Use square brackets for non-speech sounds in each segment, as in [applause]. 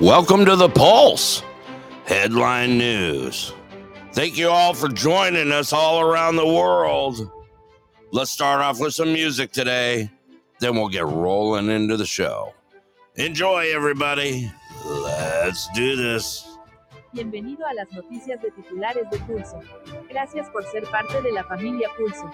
Welcome to the Pulse Headline News. Thank you all for joining us all around the world. Let's start off with some music today, then we'll get rolling into the show. Enjoy, everybody. Let's do this. Bienvenido a las noticias de titulares de Pulso. Gracias por ser parte de la familia Pulso.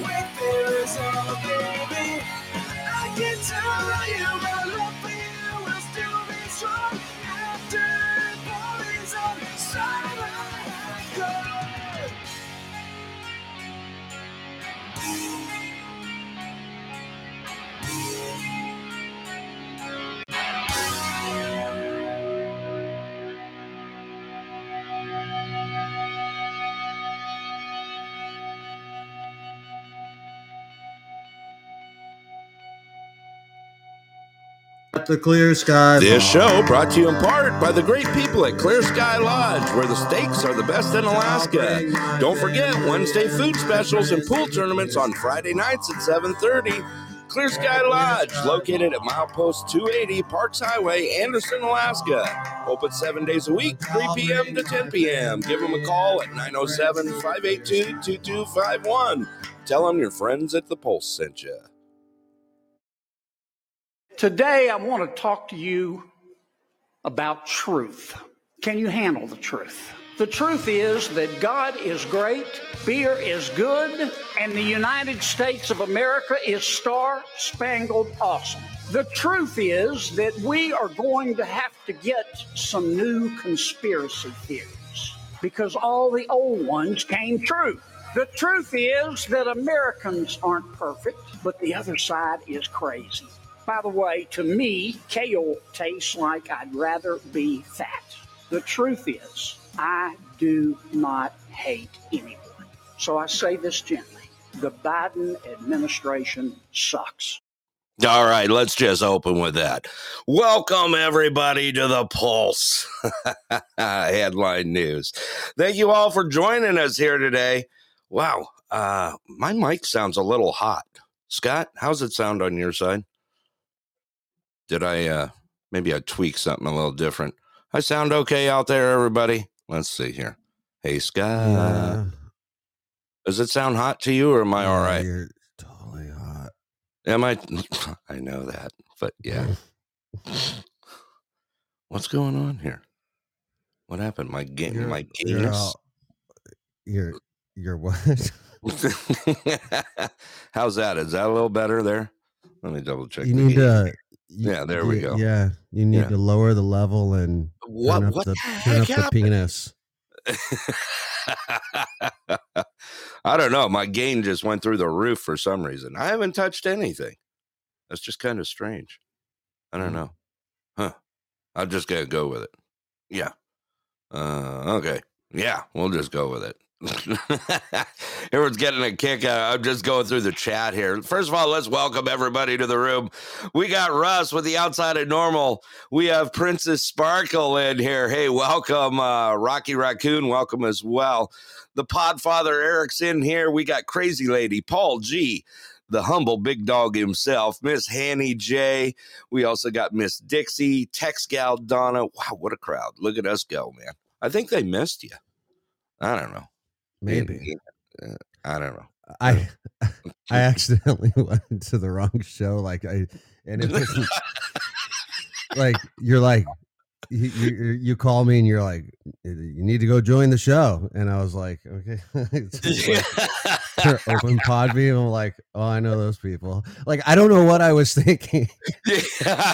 when there is a baby. I can tell you my love at the Clear Sky. This show brought to you in part by the great people at Clear Sky Lodge, where the steaks are the best in Alaska. Don't forget Wednesday food specials and pool tournaments on Friday nights at 7:30. Clear Sky Lodge, located at milepost 280 Parks Highway, Anderson, Alaska. Open seven days a week, 3 p.m. to 10 p.m. Give them a call at 907 582 2251. Tell them your friends at the Pulse sent you. Today, I want to talk to you about truth. Can you handle the truth? The truth is that God is great, beer is good, and the United States of America is star spangled awesome. The truth is that we are going to have to get some new conspiracy theories because all the old ones came true. The truth is that Americans aren't perfect, but the other side is crazy. By the way, to me, kale tastes like I'd rather be fat. The truth is, I do not hate anyone. So I say this gently the Biden administration sucks. All right, let's just open with that. Welcome, everybody, to the Pulse [laughs] headline news. Thank you all for joining us here today. Wow, uh, my mic sounds a little hot. Scott, how's it sound on your side? Did I, uh, maybe I tweak something a little different? I sound okay out there, everybody? Let's see here. Hey, Scott. Yeah. Does it sound hot to you or am I all right? You're totally hot. Am I? [laughs] I know that, but yeah. [laughs] What's going on here? What happened? My game, You're, my gayness. all, you're, you're what? [laughs] How's that? Is that a little better there? Let me double check. you need to. Yeah, there we you- go. Yeah, you need Yeah. to lower the level and What? turn up What the, the turn up the penis. [laughs] I don't know. My gain just went through the roof for some reason. I haven't touched anything. That's just kind of strange. I don't Hmm. know. Huh. I'm just gonna go with it. Yeah. Uh, okay. Yeah, we'll just go with it. [laughs] Everyone's getting a kick. I'm just going through the chat here. First of all, let's welcome everybody to the room. We got Russ with the outside of normal. We have Princess Sparkle in here. Hey, welcome, uh, Rocky Raccoon. Welcome as well. The Podfather Eric's in here. We got Crazy Lady, Paul G, the humble big dog himself, Miss Hanny J. We also got Miss Dixie, Tex Gal Donna. Wow, what a crowd. Look at us go, man. I think they missed you. I don't know. Maybe I don't know. I I [laughs] accidentally [laughs] went to the wrong show. Like I and it [laughs] was like you're like you, you you call me and you're like you need to go join the show and I was like okay like, open Podbean I'm like oh I know those people like I don't know what I was thinking Yeah,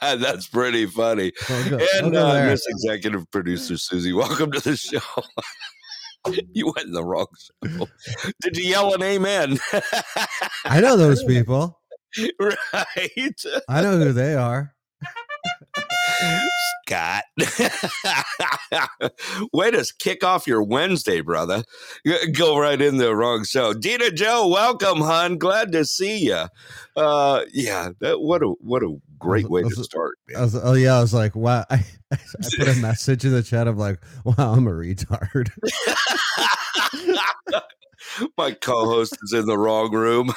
that's pretty funny. Go- And uh. Miss Executive Producer Susie, welcome to the show. [laughs] you went in the wrong show. Did you yell an amen? I know those people [laughs] right. I know who they are [laughs] Scott. [laughs] Way to kick off your Wednesday, brother. Go right in the wrong show. Dina Joe, welcome, hon. Glad to see you. Uh, yeah, that what a what a great way to start, was, oh yeah I was like wow [laughs] I, I put a [laughs] message in the chat of like wow I'm a retard My co-host is in the wrong room.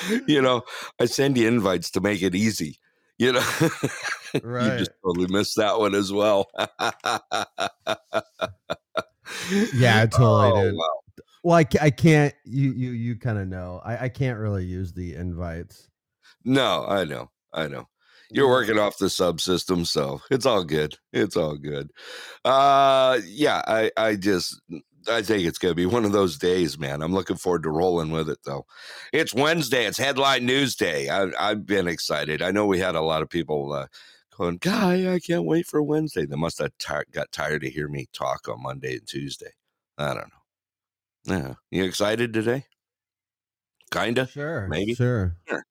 [laughs] you know, I send you invites to make it easy. You know, [laughs] you just totally missed that one as well. Yeah, I [laughs] totally Oh, did. wow. Well, I, I can't. You you you kind of know. I, I can't really use the invites. No, I know, I know. You're working off the subsystem, so it's all good. It's all good. Uh, yeah, I I just I think it's gonna be one of those days, man. I'm looking forward to rolling with it, though. It's Wednesday. It's headline news day. I, I've been excited. I know we had a lot of people uh, going, "Guy, I can't wait for Wednesday." They must have ti- got tired to hear me talk on Monday and Tuesday. I don't know. Yeah, you excited today? Kinda Sure, maybe. Sure. Sure.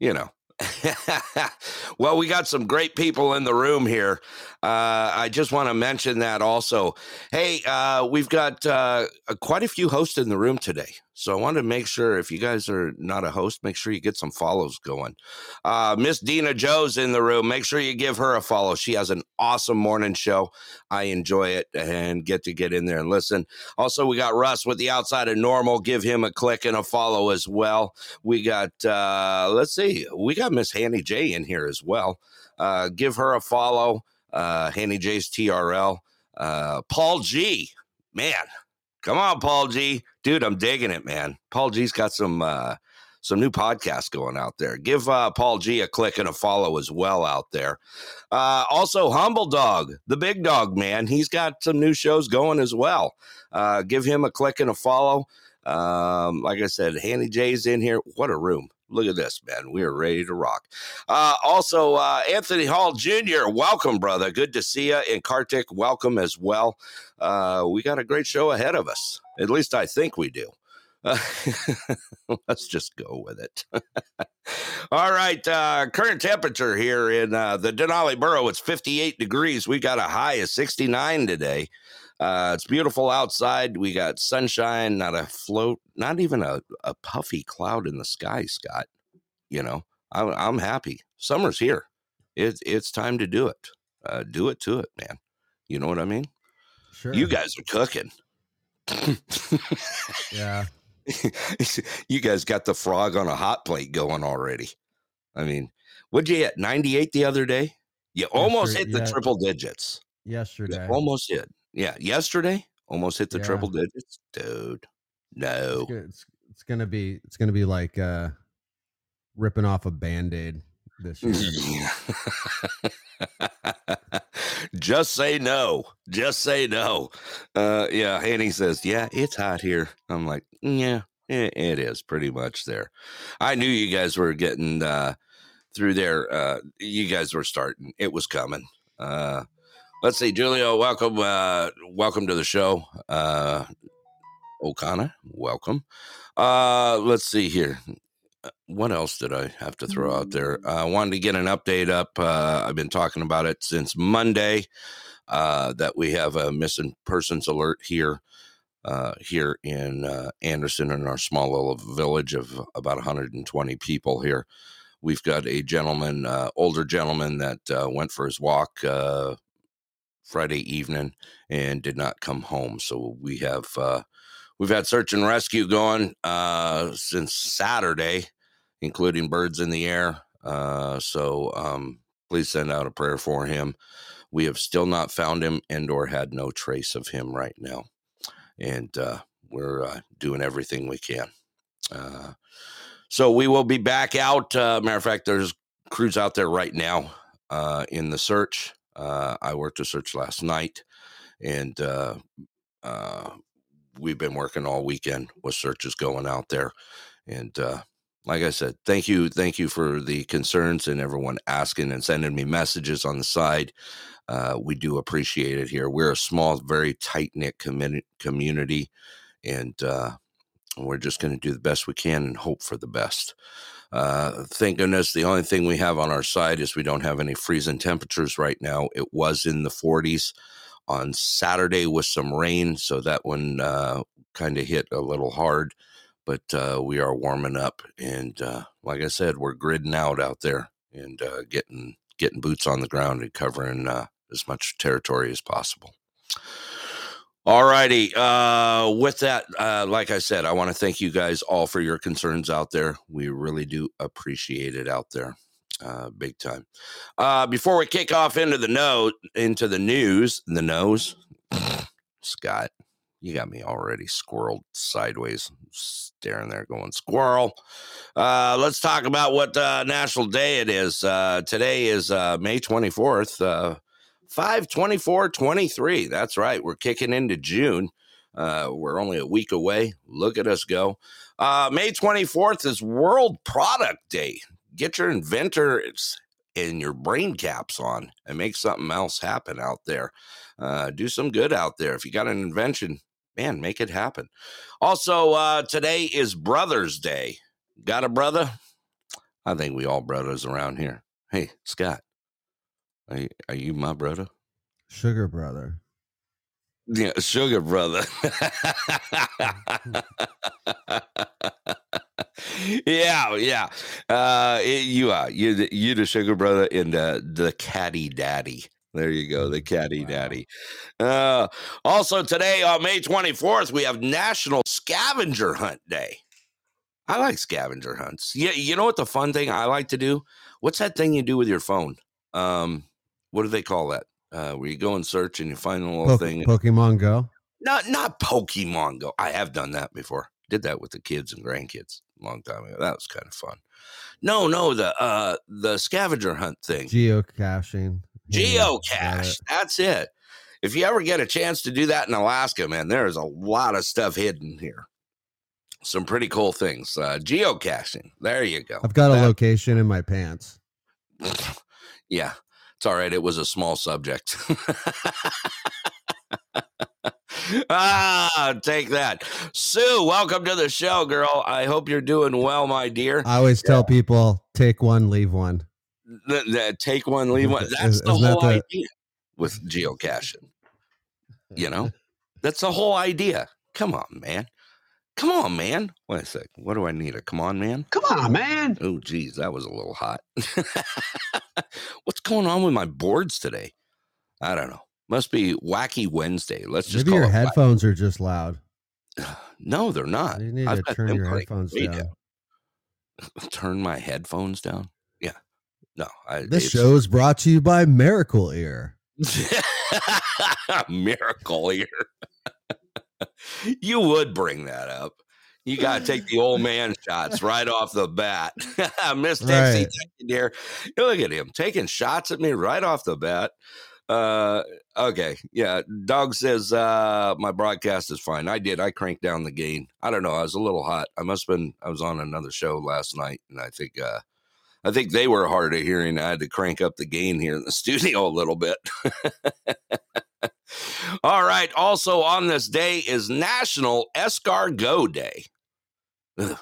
you know. [laughs] well, we got some great people in the room here. Uh, I just want to mention that also. Hey, uh, we've got uh, quite a few hosts in the room today. So I wanted to make sure if you guys are not a host, make sure you get some follows going. Uh, Miss Dina Joe's in the room. Make sure you give her a follow. She has an awesome morning show. I enjoy it and get to get in there and listen. Also, we got Russ with the outside of normal. Give him a click and a follow as well. We got, uh, let's see, we got Miss Hanny J in here as well. Uh, give her a follow. Uh, Hanny J's TRL. Uh, Paul G, man, come on, Paul G, dude, I'm digging it, man. Paul G's got some uh, some new podcasts going out there. Give uh, Paul G a click and a follow as well out there. Uh, also, Humble Dog, the big dog man, he's got some new shows going as well. Uh, give him a click and a follow. Um, like I said, Hanny J's in here. What a room. Look at this, man. We are ready to rock. Uh, also, uh, Anthony Hall Jr., welcome, brother. Good to see you. And Kartik, welcome as well. Uh, we got a great show ahead of us. At least I think we do. [laughs] Let's just go with it. [laughs] All right. Uh, current temperature here in uh, the Denali Borough, it's 58 degrees. We got a high of 69 today. Uh, it's beautiful outside. We got sunshine, not a float, not even a, a puffy cloud in the sky, Scott. You know, I'm, I'm happy. Summer's here. It's it's time to do it. Uh, do it to it, man. You know what I mean? Sure. You guys are cooking. yeah. [laughs] you guys got the frog on a hot plate going already. I mean, what'd you hit? 98 the other day? You almost hit the yeah. triple digits. You Yesterday. almost did. Yeah, yesterday almost hit the Yeah. triple digits, dude. No, It's, it's, it's gonna be it's gonna be like uh ripping off a band-aid this year. [laughs] just say no. Just say no. Uh, yeah, Annie says, yeah, it's hot here. I'm like, "Mm, yeah, it, it is pretty much there. I knew you guys were getting uh, through there. Uh, you guys were starting. It was coming. Uh, let's see, Julio, welcome, uh, welcome to the show. Uh, O'Connor, welcome. Uh, let's see here. Uh, What else did I have to throw out there? Uh, I wanted to get an update up. Uh, I've been talking about it since Monday uh, that we have a missing persons alert here, uh, here in uh, Anderson, in our small little village of about 120 people here. We've got a gentleman, uh, older gentleman, that uh, went for his walk uh, Friday evening and did not come home. So we have uh, we've had search and rescue going uh, since Saturday, including birds in the air. Uh, so um, please send out a prayer for him. We have still not found him and or had no trace of him right now, and uh, we're uh, doing everything we can. Uh, so we will be back out. Matter of fact, there's crews out there right now in the search. Uh, I worked a search last night, and uh, uh, we've been working all weekend with searches going out there. And uh, like I said, thank you, thank you for the concerns and everyone asking and sending me messages on the side. Uh, we do appreciate it here. We're a small, very tight knit community, community, and uh, we're just going to do the best we can and hope for the best. Uh, thank goodness the only thing we have on our side is we don't have any freezing temperatures right now. It was in the 40s on Saturday with some rain, so that one uh, kind of hit a little hard. But uh, we are warming up, and uh, like I said, we're gridding out out there and uh, getting getting boots on the ground and covering uh, as much territory as possible. All righty. Uh, with that, uh, like I said, I want to thank you guys all for your concerns out there. We really do appreciate it out there, uh, big time. Uh, before we kick off into the note, into the news, the nose, [sighs] Scott, you got me already squirreled sideways, staring there, going squirrel. Uh, let's talk about what uh, national day it is. Today is May twenty fourth. Uh, 524 23. That's right. We're kicking into June. Uh, we're only a week away. Look at us go. Uh, May 24th is World Product Day. Get your inventors and your brain caps on and make something else happen out there. Uh, do some good out there. If you got an invention, man, make it happen. Also, uh, today is Brothers Day. Got a brother? I think we all brothers around here. Hey, Scott. Are you, are you my brother? Sugar brother. Yeah, sugar brother. yeah, yeah. Uh, it- you are. You the- you the sugar brother and uh, the caddy daddy. There you go, the caddy Wow. daddy. Uh, also today on May twenty fourth, we have National Scavenger Hunt Day. I like scavenger hunts. Yeah, you know what the fun thing I like to do? What's that thing you do with your phone? Um, what do they call that? Uh, where you go and search and you find a little Poke- thing. Pokemon Go. Not not Pokemon Go. I have done that before. Did that with the kids and grandkids. a long time ago. That was kind of fun. No, no, the uh the scavenger hunt thing. Geocaching. Yeah, Geocache. it. That's it. If you ever get a chance to do that in Alaska, man, there is a lot of stuff hidden here. Some pretty cool things. Uh, geocaching. There you go. I've got a location in my pants. [laughs] yeah, it's all right. It was a small subject. [laughs] ah, take that. Sue, welcome to the show, girl. I hope you're doing well, my dear. I always tell people take one, leave one. Th- th- take one, leave one. Is- That's the isn't that whole the- idea with geocaching. You know, [laughs] that's the whole idea. Come on, man. Come on, man. Wait a sec. What do I need? A come on, man? Come on, man. Oh, geez, that was a little hot. [laughs] What's going on with my boards today? I don't know. Must be Wacky Wednesday. Let's just Maybe call your it wacky- headphones are just loud. [sighs] No, they're not. You need I've to turn your headphones way down. [laughs] Turn my headphones down. Yeah. No. I, This show is brought to you by Miracle Ear. [laughs] Miracle ear. [laughs] you would bring that up. You got to take the old [laughs] man shots right off the bat. [laughs] Miss Dixie, Right. taking here. Look at him taking shots at me right off the bat. Uh, okay. Yeah. Dog says, uh, my broadcast is fine. I did. I cranked down the gain. I don't know. I was a little hot. I must have been, I was on another show last night and I think, uh, I think they were hard of hearing. I had to crank up the gain here in the studio a little bit. All right. Also on this day is National Escargot Day. Ugh.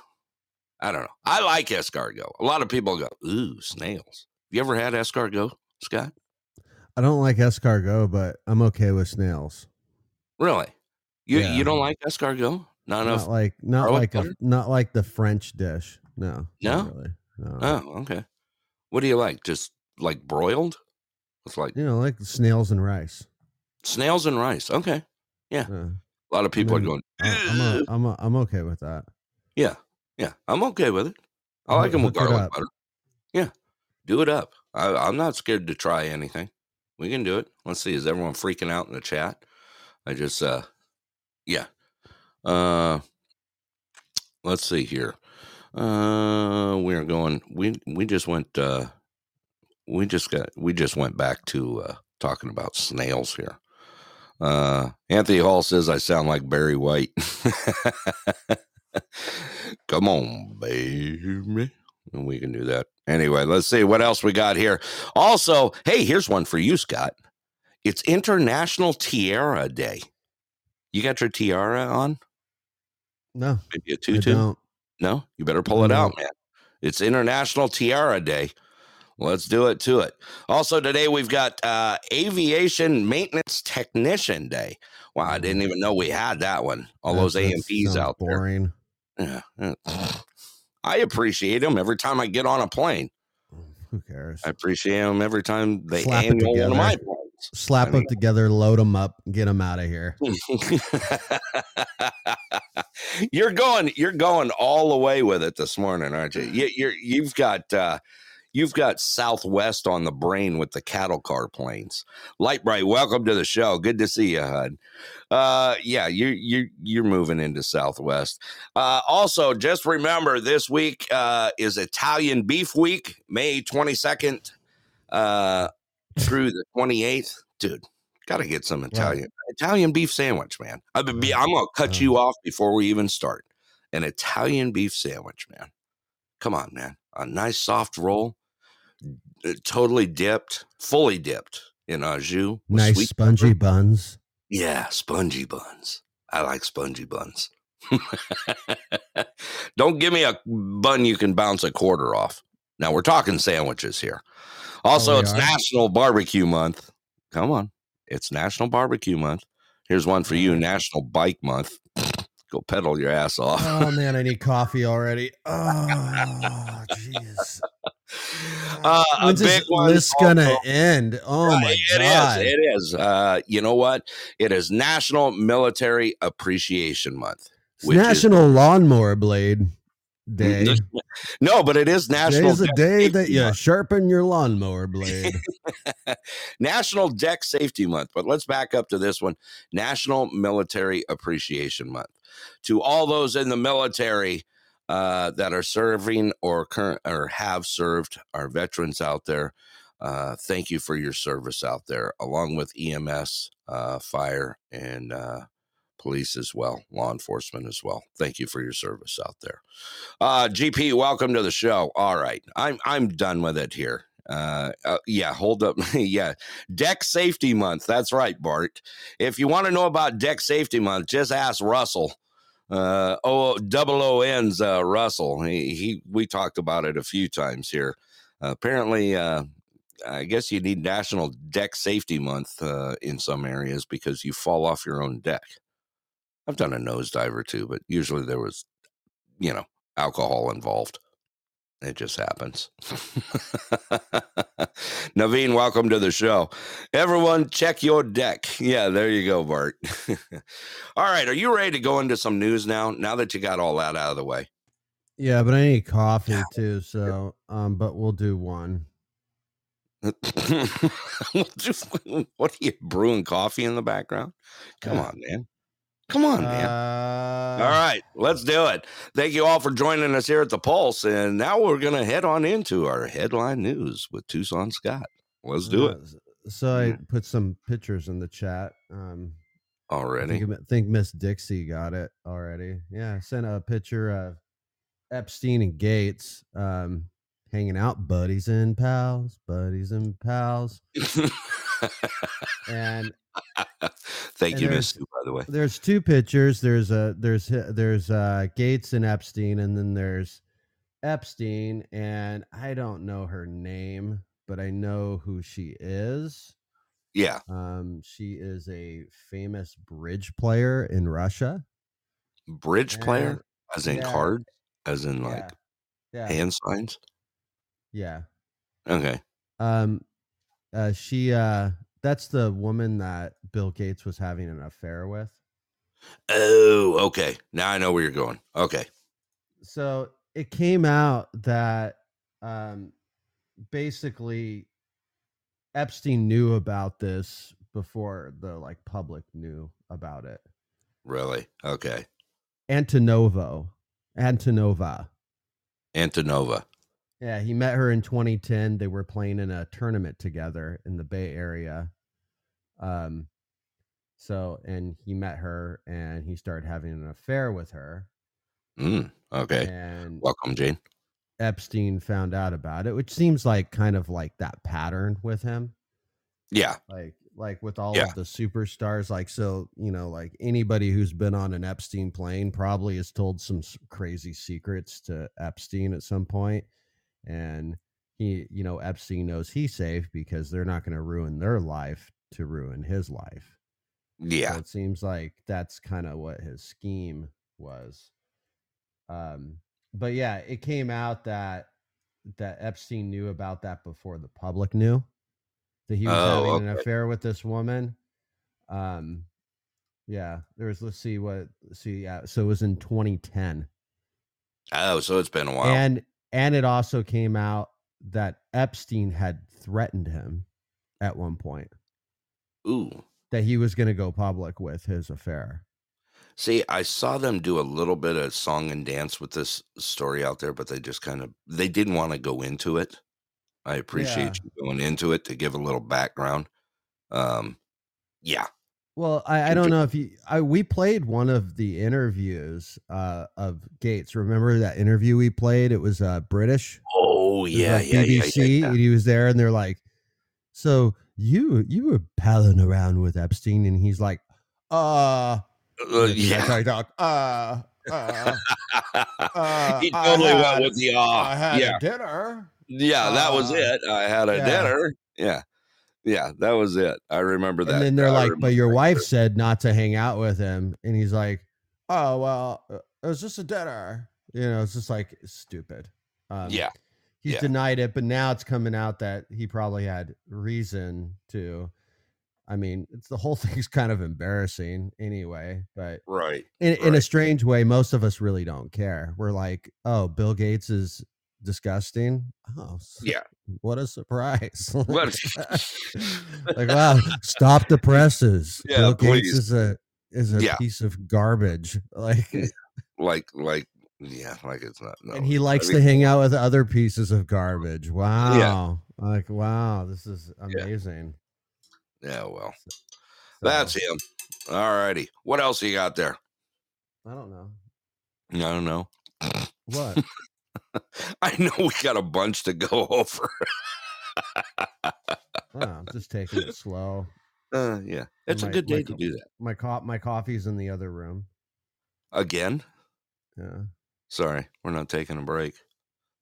I don't know. I like escargot. A lot of people go, ooh, snails. You ever had escargot, Scott? I don't like escargot, but I'm okay with snails. Really? You Yeah. you don't like escargot? Not. Not like not like a, not like the French dish. No. No? really. No. Oh, okay. What do you like? Just like broiled? It's like you know, like snails and rice. Snails and rice. Okay. Yeah. A lot of people are mean, going, I- I'm a, I'm a, I'm okay with that. yeah, yeah. I'm okay with it. I like them with garlic butter. Yeah. Do it up. I, I'm not scared to try anything. We can do it. Let's see. Is everyone freaking out in the chat? I just, uh, yeah. Uh, let's see here. Uh, we're going, we, we just went, uh, we just got, we just went back to, uh, talking about snails here. Uh, Anthony Hall says I sound like Barry White. [laughs] Come on, baby. And we can do that. Anyway, let's see what else we got here. Also, hey, here's one for you, Scott. It's International Tiara Day. You got your tiara on? No, Maybe a tutu? No, you better pull it out, man. It's International Tiara Day. Let's do it to it. Also, today we've got uh, Aviation Maintenance Technician Day. Wow, I didn't even know we had that one. All That- those AMPs out there. boring. Yeah. yeah. [sighs] I appreciate them every time I get on a plane. Who cares? I appreciate them every time they Slap annual one of my planes. Slap I them together, load them up, get them out of here. [laughs] you're going you're going all the way with it this morning aren't you, [sighs] you you're you've got uh you've got southwest on the brain with the cattle car planes. Light bright welcome to the show. Good to see you hud uh yeah you you you're moving into southwest. Uh also just remember this week uh is italian beef week may 22nd uh through the 28th dude gotta get some italian italian beef sandwich man. I i'm gonna cut you off before we even start. An italian beef sandwich man. Come on man. A nice soft roll Uh, totally dipped fully dipped in au jus Nice sweet spongy pepper. buns. Yeah, spongy buns. I like spongy buns. [laughs] Don't give me a bun you can bounce a quarter off. Now we're talking sandwiches here. Oh, also, we it's are? National Barbecue Month. Come on. It's National Barbecue Month. Here's one for you, National Bike Month. [laughs] Go pedal your ass off. Oh man, I need coffee already. [laughs] Oh jeez. Uh, a When's big this list gonna end? Oh my it god. is. It is. Uh, you know what? It is National Military Appreciation Month. It's which is- National Lawnmower Blade Day. [laughs] No, but it is National Today's the day that you Month. sharpen your lawnmower blade. [laughs] National Deck Safety Month. But let's back up to this one National Military Appreciation Month. To all those in the military, uh, that are serving or current or have served our veterans out there. Uh, thank you for your service out there, along with EMS, uh, fire, and uh, police as well, law enforcement as well. Thank you for your service out there. Uh, GP, welcome to the show. All right, I'm I'm done with it here. Uh, uh, yeah, hold up. [laughs] yeah, Deck Safety Month. That's right, Bart. If you want to know about Deck Safety Month, just ask Russell. Uh, oh, double O N's uh, Russell. He, he we talked about it a few times here. apparently, uh, I guess you need National Deck Safety Month uh, in some areas because you fall off your own deck. I've done a nosedive or two, but usually there was, you know, alcohol involved. It just happens. [laughs] Naveen, welcome to the show. Everyone, check your deck. Yeah, there you go, Bart. [laughs] all right, are you ready to go into some news now? Now that you got all that out of the way. Yeah, but I need coffee yeah. too. So, um, but we'll do one. [laughs] what are you brewing coffee in the background? Come yeah. on, man. Come on, man. Uh, all right, let's do it. Thank you all for joining us here at the Pulse. And now we're going to head on into our headline news with Tucson Scott. Let's do it. So I put some pictures in the chat. Um, already? I think, think Miss Dixie got it already. Yeah, I sent a picture of Epstein and Gates um, hanging out, buddies and pals, buddies and pals. [laughs] and [laughs] Thank you, Miss. By the way, there's two pictures. There's a there's there's uh Gates and Epstein, and then there's Epstein, and I don't know her name, but I know who she is. Yeah. Um, she is a famous bridge player in Russia. Bridge and, player, as in yeah. card, as in like yeah. hand signs. Yeah. Okay. Um, uh, she uh that's the woman that Bill Gates was having an affair with. Oh, okay. Now I know where you're going. Okay. So it came out that um, basically Epstein knew about this before the like public knew about it. Really? Okay. Antonovo. Antonova. Antonova. Yeah, he met her in 2010. They were playing in a tournament together in the Bay Area. Um, so, and he met her and he started having an affair with her. Mm, okay. And welcome, Jane. Epstein found out about it, which seems like kind of like that pattern with him. Yeah. Like, like with all yeah. of the superstars, like, so, you know, like anybody who's been on an Epstein plane probably has told some crazy secrets to Epstein at some point, And he, you know, Epstein knows he's safe because they're not going to ruin their life to ruin his life. Yeah. So it seems like that's kind of what his scheme was. Um, but yeah, it came out that that Epstein knew about that before the public knew that he was oh, having okay. an affair with this woman. Um, yeah, there's let's see what see yeah, so it was in 2010. Oh, so it's been a while. And and it also came out that Epstein had threatened him at one point. Ooh. That he was going to go public with his affair. See, I saw them do a little bit of song and dance with this story out there, but they just kind of they didn't want to go into it. I appreciate yeah. you going into it to give a little background. Um, yeah. Well, I, I don't know if you. I, we played one of the interviews uh, of Gates. Remember that interview we played? It was uh, British. Oh yeah, yeah, BBC. Yeah, yeah, yeah. he was there, and they're like, "So you you were palling around with Epstein, and he's like, uh, uh yeah, talk, uh, [laughs] uh, uh, he totally had, went with the uh, I had yeah. dinner. Yeah, that was uh, it. I had a dinner. Yeah. Yeah, that was it. I remember that. And then they're I like, but your wife said not to hang out with him. And he's like, oh, well, uh, it was just a dinner. You know, it's just like stupid. Um, yeah he's yeah. denied it, but now it's coming out that he probably had reason to. I mean, it's the whole [laughs] thing's kind of embarrassing anyway, but right. In, right. in a strange way, most of us really don't care. We're like, oh, Bill Gates is disgusting. Oh, yeah. What a surprise. [laughs] What? [laughs] like, [laughs] wow, stop the presses. Yeah, Bill please. Gates is a is a yeah. piece of garbage. Like like like Yeah, like it's not. No. and he likes I to hang out with other pieces of garbage. Wow. Yeah. Like, wow, this is Yeah. amazing. Yeah, well, So, that's him. All righty. What else you got there? I don't know. I don't know. What? [laughs] I know we got a bunch to go [laughs] over. Oh, I'm just taking it slow. Uh, yeah, it's a my- good my day to co- do that. My co- my coffee's in the other room. Again? Yeah. Sorry, we're not taking a break.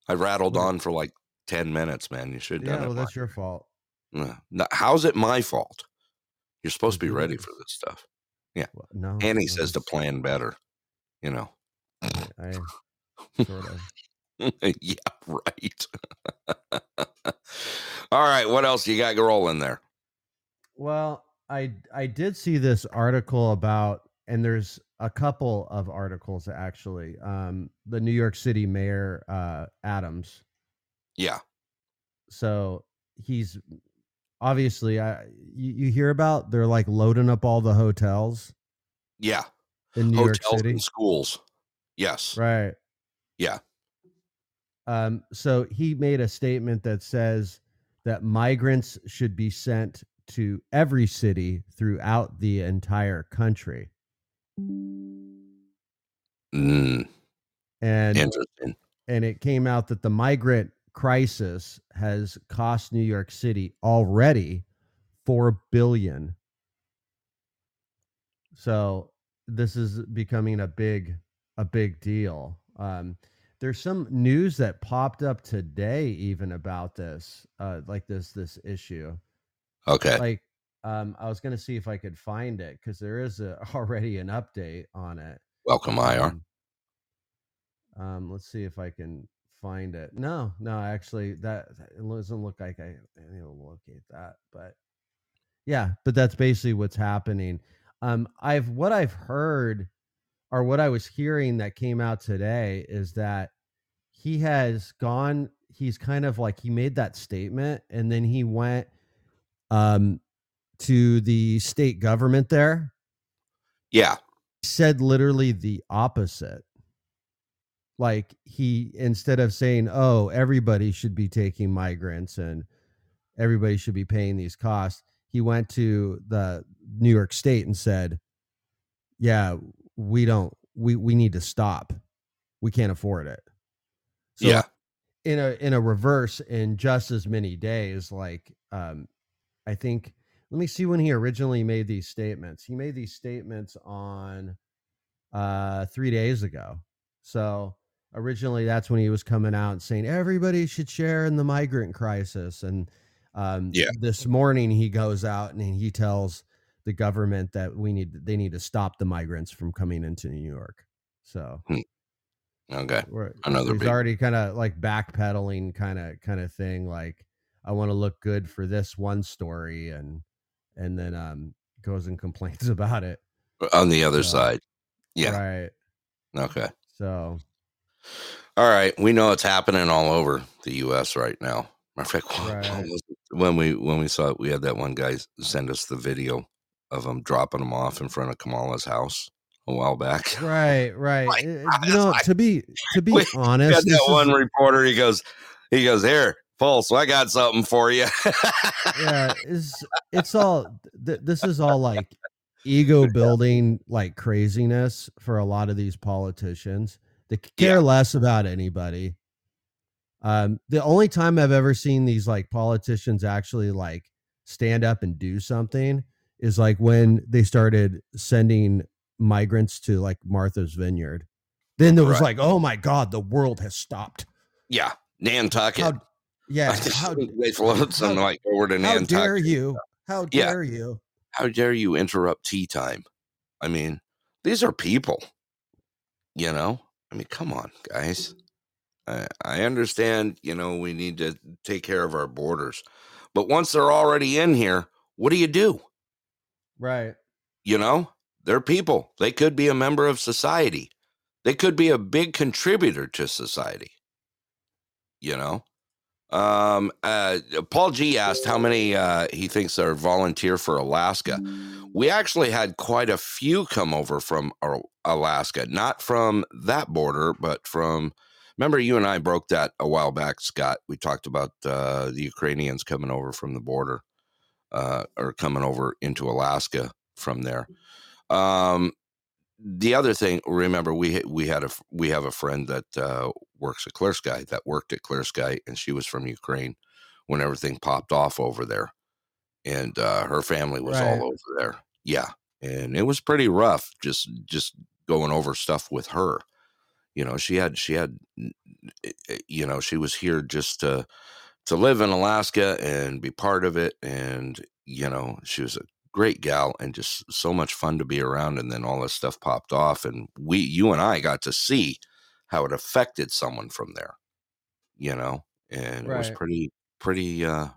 I rattled on for like 10 minutes, man. You should have Yeah, done well, it. that's your fault. no, how's it my fault? You're supposed to be ready for this stuff. Well, no. Annie no, says to plan better, you know. I [laughs] sort of. [laughs] yeah, right. [laughs] All right, what else you got rolling there? Well, I I did see this article about, and there's a couple of articles actually. Um, the New York City Mayor uh, Adams. Yeah, So he's obviously, I you, you hear about they're like loading up all the hotels yeah. in New Hotels York City, and schools. Yes. right? Yeah. Um, so he made a statement that says that migrants should be sent to every city throughout the entire country. Mm, And interesting. and it came out that the migrant crisis has cost New York City already 4 billion. So this is becoming a big a big deal. Um there's some news that popped up today even about this uh like this this issue. Okay. Like um I was going to see if I could find it cuz there is a, [laughs] already an update on it. Welcome, IR. Um, um, let's see if I can find it. No, no, actually, that it doesn't look like I, I need to locate that. But yeah, but that's basically what's happening. Um, I've what I've heard or what I was hearing that came out today is that he has gone. He's kind of like he made that statement and then he went um to the state government there Yeah. said literally the opposite. Like he instead of saying, "Oh, everybody should be taking migrants and everybody should be paying these costs," he went to the New York State and said, "Yeah, we don't we we need to stop. We can't afford it." So yeah. in a in a reverse in just as many days like um i think let me see when he originally made these statements. He made these statements on uh 3 days ago. So originally that's when he was coming out and saying everybody should share in the migrant crisis. And um Yeah. this morning he goes out and he tells the government that we need they need to stop the migrants from coming into new york. So Okay. we're, Another he's big- already kind of like backpedaling kind of kind of thing like i want to look good for this one story and and then um goes and complains [laughs] about it On the other So, side. Yeah. right Okay. so All right. We know it's happening all over the U.S. right now. Matter of fact, [laughs] Right. when we when we saw it, we had that one guy send us the video of him dropping him off in front of Kamala's house a while back. [laughs] right right God, you know I- to be to be We got honest that one is- reporter. He goes, he goes here, Pulse. I got something for you. yeah [laughs] it's it's all th- this is all like ego [laughs] building like craziness for a lot of these politicians they care Yeah. less about anybody um the only time i've ever seen these like politicians actually like stand up and do something is like when they started sending migrants to like martha's vineyard then there was Right. like oh my god the world has stopped yeah, Nantucket. how yeah I [laughs] just- how, they float some like over to how dare you how Yeah. dare you how dare you interrupt tea time? I mean, these are people. You know, I mean, come on, guys. I, I understand. You know, we need to take care of our borders, but once they're already in here, what do you do? right You know, they're people. They could be a member of society. They could be a big contributor to society. You know, Um, uh, Paul G asked how many uh, he thinks are volunteer for Alaska. We actually had quite a few come over from Alaska, not from that border, but from. Remember, you and I broke that a while back, Scott. We talked about uh, the Ukrainians coming over from the border, uh, or coming over into Alaska from there. Um, the other thing, remember, we we had a we have a friend that uh, works at Clear Sky that worked at Clear Sky, and she was from Ukraine when everything popped off over there, and uh, her family was Right. all over there. Yeah, and it was pretty rough just just going over stuff with her. You know, she had she had eh, you know she was here just to to live in Alaska and be part of it, and you know she was a great gal and just so much fun to be around. And then all this stuff popped off, and we you and I got to see how it affected someone from there. You know, and it was pretty pretty uh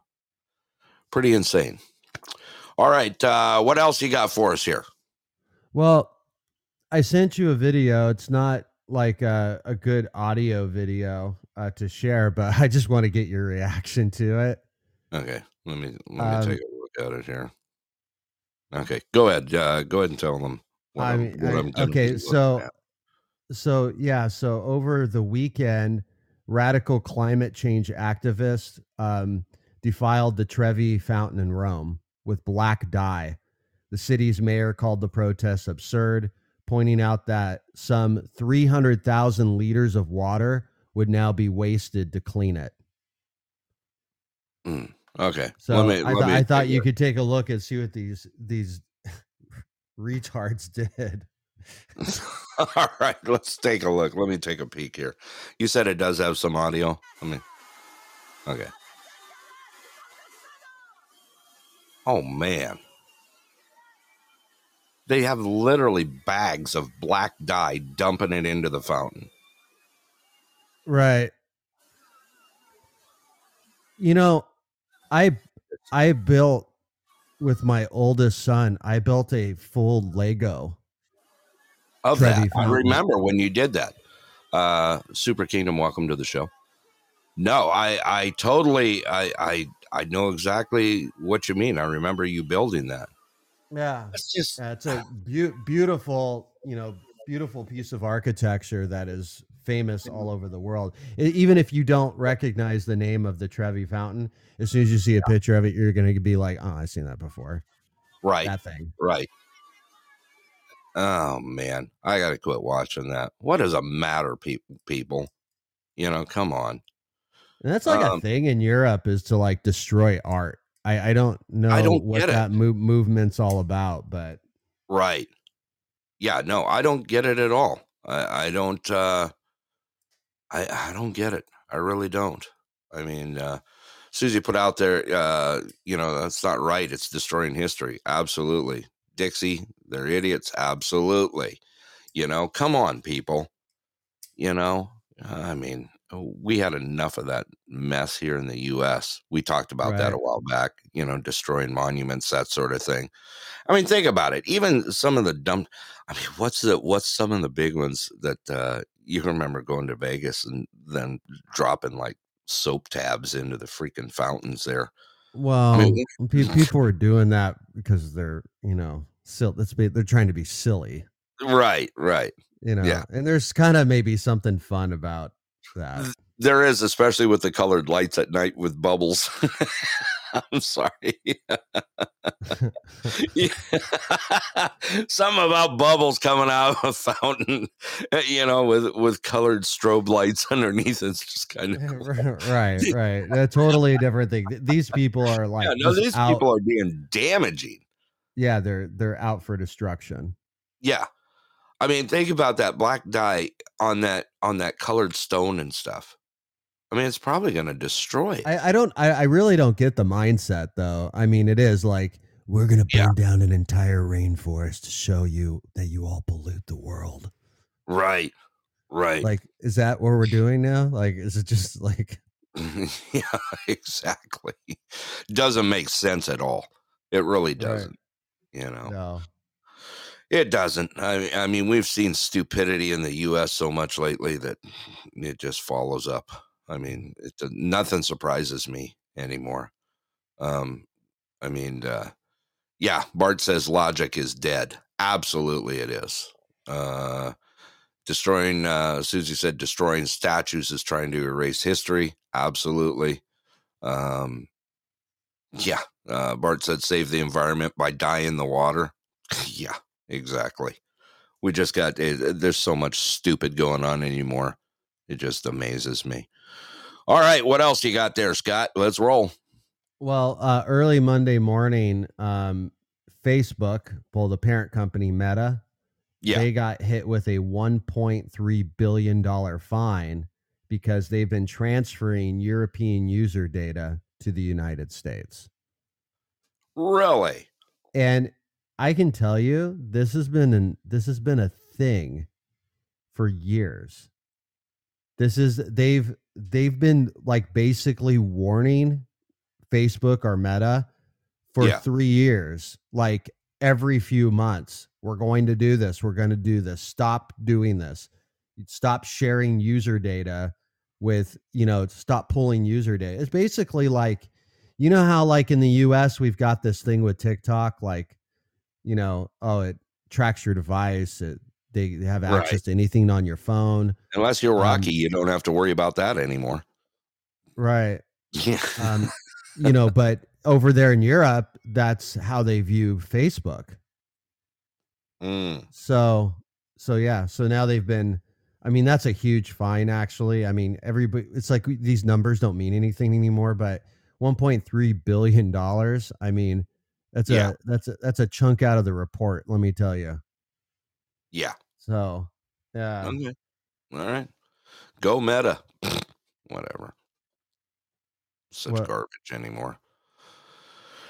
pretty insane. All right, uh what else you got for us here? Well, I sent you a video. It's not like a, a good audio video uh, to share, but [laughs] I just want to get your reaction to it. Okay, let me let me Um, take a look at it here. Okay, go ahead. Uh, go ahead and tell them. What I I'm- mean, I- okay, so so yeah, so over the weekend, radical climate change activists um, defiled the Trevi Fountain in Rome with black dye. The city's mayor called the protests absurd, pointing out that some 300,000 liters of water would now be wasted to clean it. Okay, So let me. I, th- me I thought you could take a look and see what these these [laughs] retards did. [laughs] All right, let's take a look. Let me take a peek here. You said it does have some audio. Let me. Okay. Oh man. They have literally bags of black dye dumping it into the fountain. Right. You know, I I built with my oldest son. I built a full Lego. Of that, I remember when you did that. Uh, Super Kingdom, welcome to the show. No, I, I totally, I, I, I know exactly what you mean. I remember you building that. Yeah. It's just, Yeah, it's a beau- beautiful, you know, beautiful piece of architecture that is famous all over the world. Even if you don't recognize the name of the Trevi Fountain, as soon as you see a picture of it, you're going to be like, "Oh, I've seen that before." right, That thing. right. Oh man, I gotta quit watching that. What does a matter, pe- people? You know, come on. And that's like Um, a thing in Europe is to like destroy art. I, I don't know I don't what it. that move, movement's all about, but Right. Yeah, no, I don't get it at all. I, I don't uh I I don't get it. I really don't. I mean, uh Susie put out there, uh, you know, that's not right. It's destroying history. Absolutely. Dixie, they're idiots. Absolutely. You know, come on, people. You know, I mean, we had enough of that mess here in the US. We talked about that a while back, you know, destroying monuments, that sort of thing. I mean, think about it. Even some of the dumb I mean, what's the what's some of the big ones that uh you remember going to Vegas and then dropping like soap tabs into the freaking fountains there. well, mean, [laughs] people are doing that because they're, you know, sil- that's be- they're trying to be silly, Right, right. you know. Yeah. And there's kind of maybe something fun about that. There is, especially with the colored lights at night with bubbles. [laughs] [laughs] I'm sorry. [laughs] [laughs] Something about bubbles coming out of a fountain, eh, you know, with with colored strobe lights underneath. It's just kind of eh, cool. right, right. A totally different thing. These people are like yeah, no, these out- people are being damaging. yeah, they're they're out for destruction. Yeah. I mean, think about that black dye on that on that colored stone and stuff. I mean, it's probably going to destroy. it. I, I don't I, I really don't get the mindset though. I mean it is like we're gonna burn Yeah. down an entire rainforest to show you that you all pollute the world. right. Right. Like, is that what we're doing now? Like, is it just like [laughs] yeah, exactly. Doesn't make sense at all. It really doesn't. You know, no? it doesn't. I, I mean, we've seen stupidity in the U.S. so much lately that it just follows up. I mean, it, nothing surprises me anymore. Um, I mean, uh, yeah, Bart says logic is dead. Absolutely, it is. Uh, destroying, uh, Susie said, destroying statues is trying to erase history. Absolutely. Um, yeah, uh, Bart said, save the environment by dyeing the water. [laughs] yeah, exactly. We just got, it, there's so much stupid going on anymore. It just amazes me. All right, what else you got there, Scott? Let's roll. Well, uh, early Monday morning, um, Facebook, well, the parent company Meta, Yeah. they got hit with a 1.3 billion dollar fine because they've been transferring European user data to the United States. really? And I can tell you, this has been an this has been a thing for years. This is they've they've been like basically warning Facebook or Meta for Yeah. three years, like every few months. We're going to do this. We're going to do this. Stop doing this. Stop sharing user data with, you know, stop pulling user data. It's basically like, you know how like in the US we've got this thing with TikTok, like, you know, oh, it tracks your device. It, they they have Right. access to anything on your phone. Unless you're Um, Rocky, you don't have to worry about that anymore. Right. Yeah. um, [laughs] you know, but over there in Europe, that's how they view Facebook. Mm, So, so yeah, so now they've been. I mean, that's a huge fine, actually. I mean, everybody. It's like these numbers don't mean anything anymore, but 1.3 billion dollars. I mean, that's Yeah. a that's a that's a chunk out of the report. Let me tell you. yeah. So, yeah, Okay. All right. Go meta. [laughs] Whatever. Such What- garbage anymore.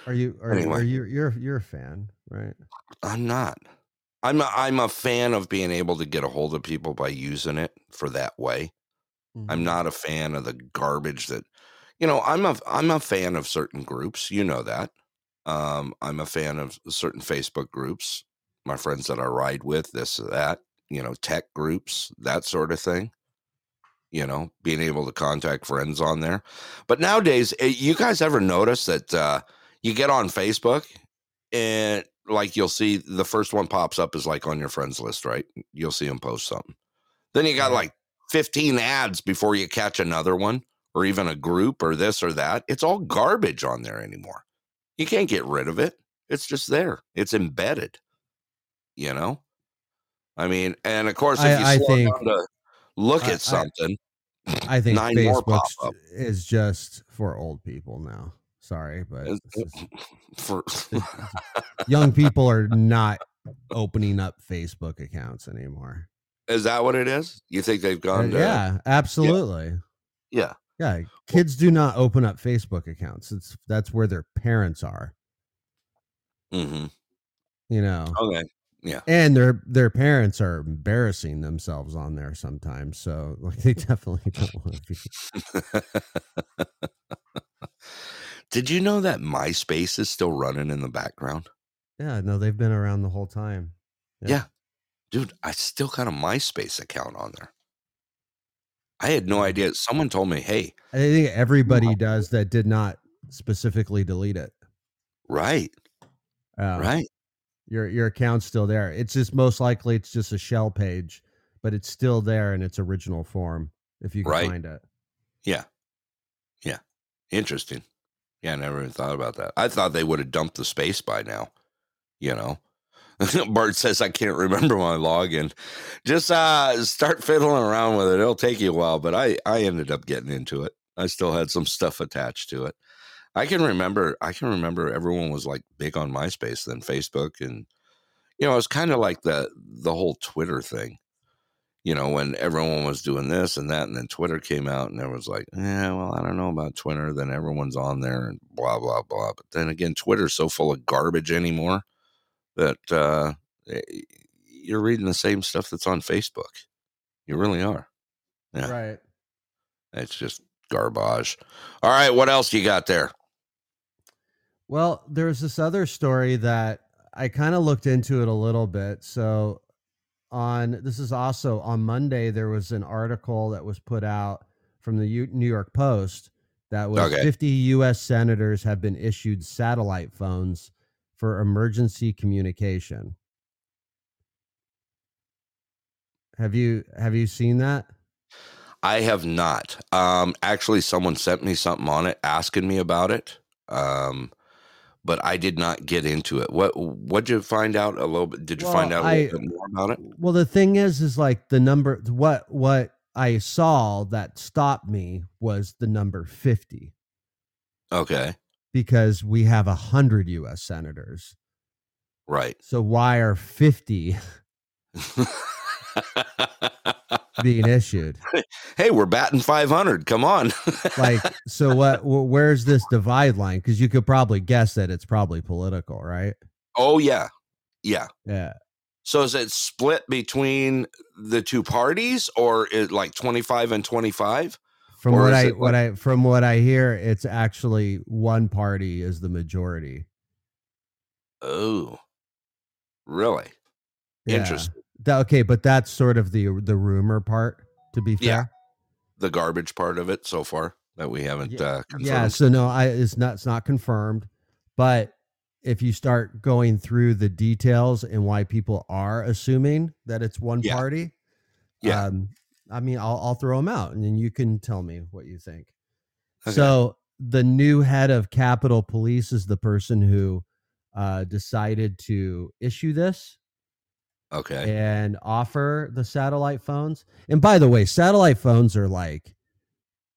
are you are, Anyway. are you you're you're a fan, right? I'm not. I'm a, I'm a fan of being able to get a hold of people by using it for that way. I'm Mhm. not a fan of the garbage that you know, I'm a I'm a fan of certain groups, you know that. Um, I'm a fan of certain Facebook groups, my friends that I ride with, this or that, you know, tech groups, that sort of thing. You know, being able to contact friends on there. But nowadays, eh, you guys ever notice that uh, you get on Facebook and like you'll see the first one pops up is like on your friends list, right? You'll see them post something. Then you got like 15 ads before you catch another one or even a group or this or that. It's all garbage on there anymore. You can't get rid of it. It's just there. It's embedded. You know? I mean, and of course, if I- you I slow think- down to look I- I- at something, I think Facebook is just for old people now. Sorry, but Is- [laughs] for [laughs] young people are not opening up Facebook accounts anymore. is that what it is? You think they've Uh, gone? to- yeah, absolutely. yeah. Yeah, kids do not open up Facebook accounts. It's that's where their parents are. hmm You know, Okay. And their their parents are embarrassing themselves on there sometimes. So like they definitely don't want to be. [laughs] Did you know that MySpace is still running in the background? Yeah, no, they've been around the whole time. Yeah. Yeah. Dude, I still got a MySpace account on there. I had no idea. Someone told me, hey, I think everybody does that did not specifically delete it. right, Um, right. Your your account's still there. It's just most likely it's just a shell page, but it's still there in its original form if you can Right. find it. Yeah. Yeah. Interesting. Yeah, I never even thought about that. I thought they would have dumped the space by now. You know? [laughs] Bart says I can't remember my login. Just uh start fiddling around with it. It'll take you a while, but I I ended up getting into it. I still had some stuff attached to it. I can remember I can remember everyone was like big on MySpace then Facebook and you know, it was kind of like the the whole Twitter thing you know, when everyone was doing this and that, and then Twitter came out, and everyone's like, "Yeah, well, I don't know about Twitter." Then everyone's on there and blah blah blah. But then again, Twitter's so full of garbage anymore that uh, you're reading the same stuff that's on Facebook. You really are. Yeah. Right. It's just garbage. All right, what else you got there? Well, there's this other story that I kind of looked into it a little bit. So on this is also on Monday there was an article that was put out from the U- New York Post that was Okay. 50 U.S. senators have been issued satellite phones for emergency communication. Have you have you seen that? I have not. Um, actually, someone sent me something on it, asking me about it. Um, but I did not get into it. What What'd you find out a little bit? Did you find out a little bit more about it? Well, the thing is, is like the number. What what I saw that stopped me was the number 50 Okay, because we have a hundred U.S. senators. right. So why are 50 [laughs] being issued? [laughs] hey, we're batting 500. Come on. [laughs] like so what where's this divide line because you could probably guess that it's probably political right oh yeah, yeah. yeah So is it split between the two parties, or is like 25 and 25? from Or what i what i from what i hear it's actually one party is the majority Oh, really? Yeah. Interesting. That- okay but that's sort of the the rumor part to be Yeah, fair The garbage part of it so far that we haven't Yeah. uh, confirmed. yeah so no i it's not it's not confirmed but if you start going through the details and why people are assuming that it's one Yeah. party Yeah. um i mean i'll i'll throw them out and then you can tell me what you think Okay. so the new head of capitol police is the person who uh decided to issue this okay. and offer the satellite phones. And by the way, satellite phones are like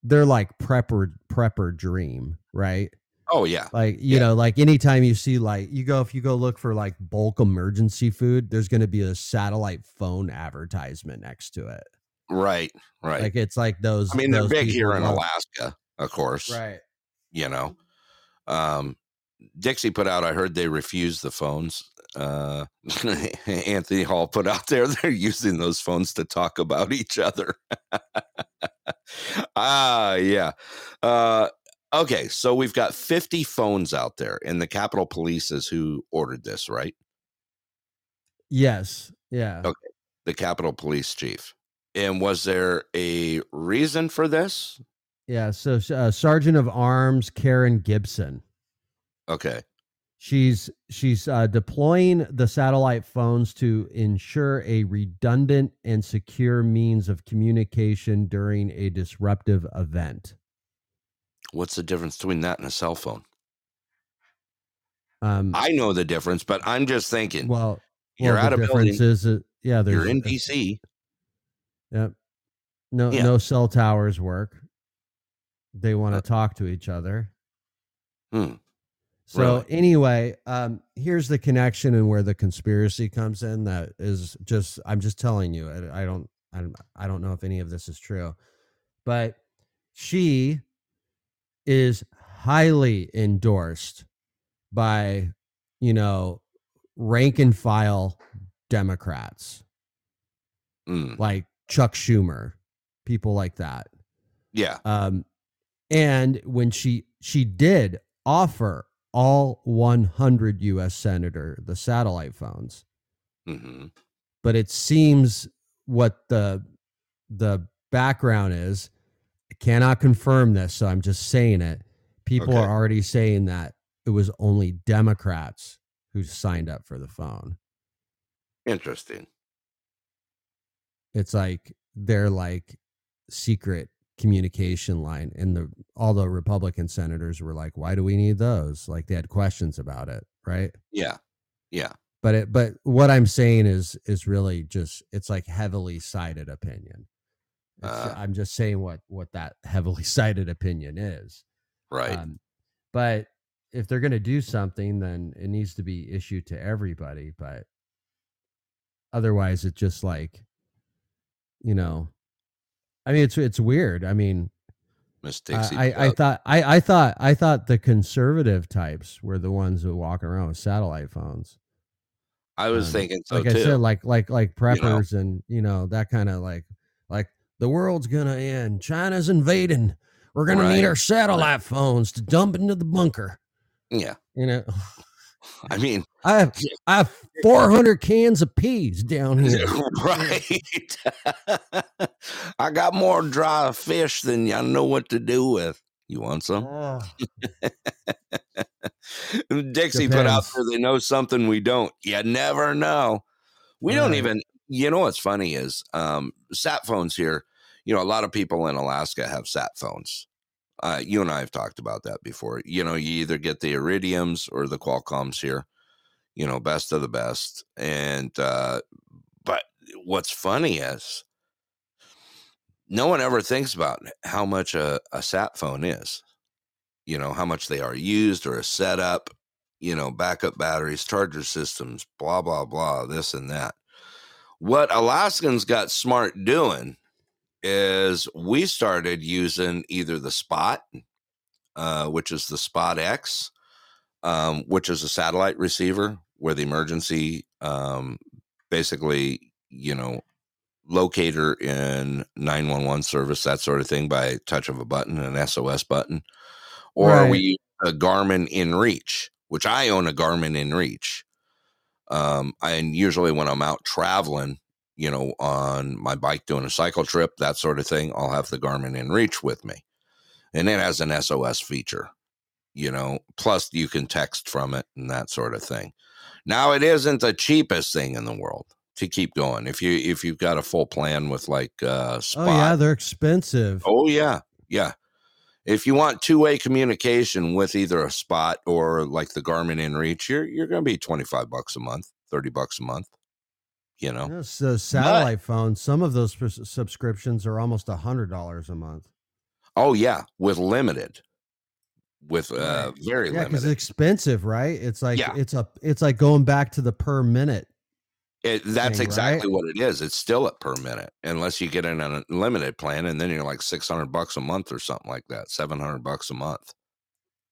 they're like prepper prepper dream, right? Oh yeah. Like, you Yeah. know, like anytime you see like you go if you go look for like bulk emergency food, there's going to be a satellite phone advertisement next to it. Right. Right. Like it's like those I mean, they're big here in love- Alaska, of course. Right. You know, um, Dixie put out. I heard they refused the phones. Uh, [laughs] Anthony Hall put out there. [laughs] They're using those phones to talk about each other. [laughs] ah, yeah. Uh, okay, so we've got 50 phones out there, and the Capitol Police is who ordered this, right? Yes. Yeah. Okay. The Capitol Police Chief. And was there a reason for this? Yeah, so uh, Sergeant of Arms Karen Gibson. Okay. She's she's uh, deploying the satellite phones to ensure a redundant and secure means of communication during a disruptive event. What's the difference between that and a cell phone? Um, I know the difference, but I'm just thinking well, you're well, out of building, is that yeah, there's you're in uh, DC. Yep. No, Yeah. no cell towers work. They want to Uh, talk to each other. Hmm. So Really? anyway, um, here's the connection and where the conspiracy comes in. That is just I'm just telling you. I, I don't I don't I don't know if any of this is true, but she is highly endorsed by you know rank and file Democrats Mm. like Chuck Schumer, people like that. Yeah. Um, and when she she did offer all 100 U.S. senator the satellite phones, hmm but it seems what the the background is. I cannot confirm this, so I'm just saying it. People Okay. are already saying that it was only Democrats who signed up for the phone. Interesting. it's like they're like secret communication line and the all the republican senators were like why do we need those like they had questions about it right Yeah. Yeah. but it but what i'm saying is is really just it's like heavily cited opinion Uh. i'm just saying what what that [laughs] heavily cited opinion is Right. um, but if they're going to do something, then it needs to be issued to everybody. But otherwise, it's just like, you know, I mean, it's it's weird. I mean, Miss I. I, I thought I, I thought I thought the conservative types were the ones who walk around with satellite phones. I was um, thinking so like I said, like like like know? preppers and you know that kind of like like the world's gonna end. China's invading. We're gonna need our satellite phones to dump into the bunker. yeah. You know, [laughs] I mean, [laughs] I have I have 400 cans of peas down [laughs] here. right. [laughs] I got more dry fish than I know what to do with. You want some? Oh, Dixie put out Depends. there they know something we don't. You never know. We don't even you know what's funny is um sat phones here, you know, a lot of people in Alaska have sat phones. Uh, you and I have talked about that before. You know, you either get the Iridiums or the Qualcomms here, you know, best of the best. And uh but what's funny is no one ever thinks about how much a, a sat phone is you know how much they are used or a setup you know backup batteries charger systems blah blah blah this and that what alaskans got smart doing is we started using either the spot uh, which is the spot x um, which is a satellite receiver where the emergency um, basically you know locator in 911 service that sort of thing by touch of a button an sos button or Right. we use a Garmin InReach which i own a Garmin InReach um and usually when i'm out traveling you know on my bike doing a cycle trip that sort of thing i'll have the Garmin InReach with me and it has an sos feature you know plus you can text from it and that sort of thing now it isn't the cheapest thing in the world to keep going if you if you've got a full plan with like uh spot oh yeah, they're expensive. Oh yeah, yeah. If you want two-way communication with either a spot or like the Garmin InReach, you're you're going to be twenty-five bucks a month, thirty bucks a month. You know, Yeah, so satellite phones, some of those pres- subscriptions are almost a hundred dollars a month. oh yeah, with limited, with uh very Yeah, limited. it's expensive, right? It's like Yeah. it's a it's like going back to the per minute. It, that's thing, exactly right? what it is. It's still at per minute, unless you get in an unlimited plan, and then you're like six hundred bucks a month or something like that, seven hundred bucks a month.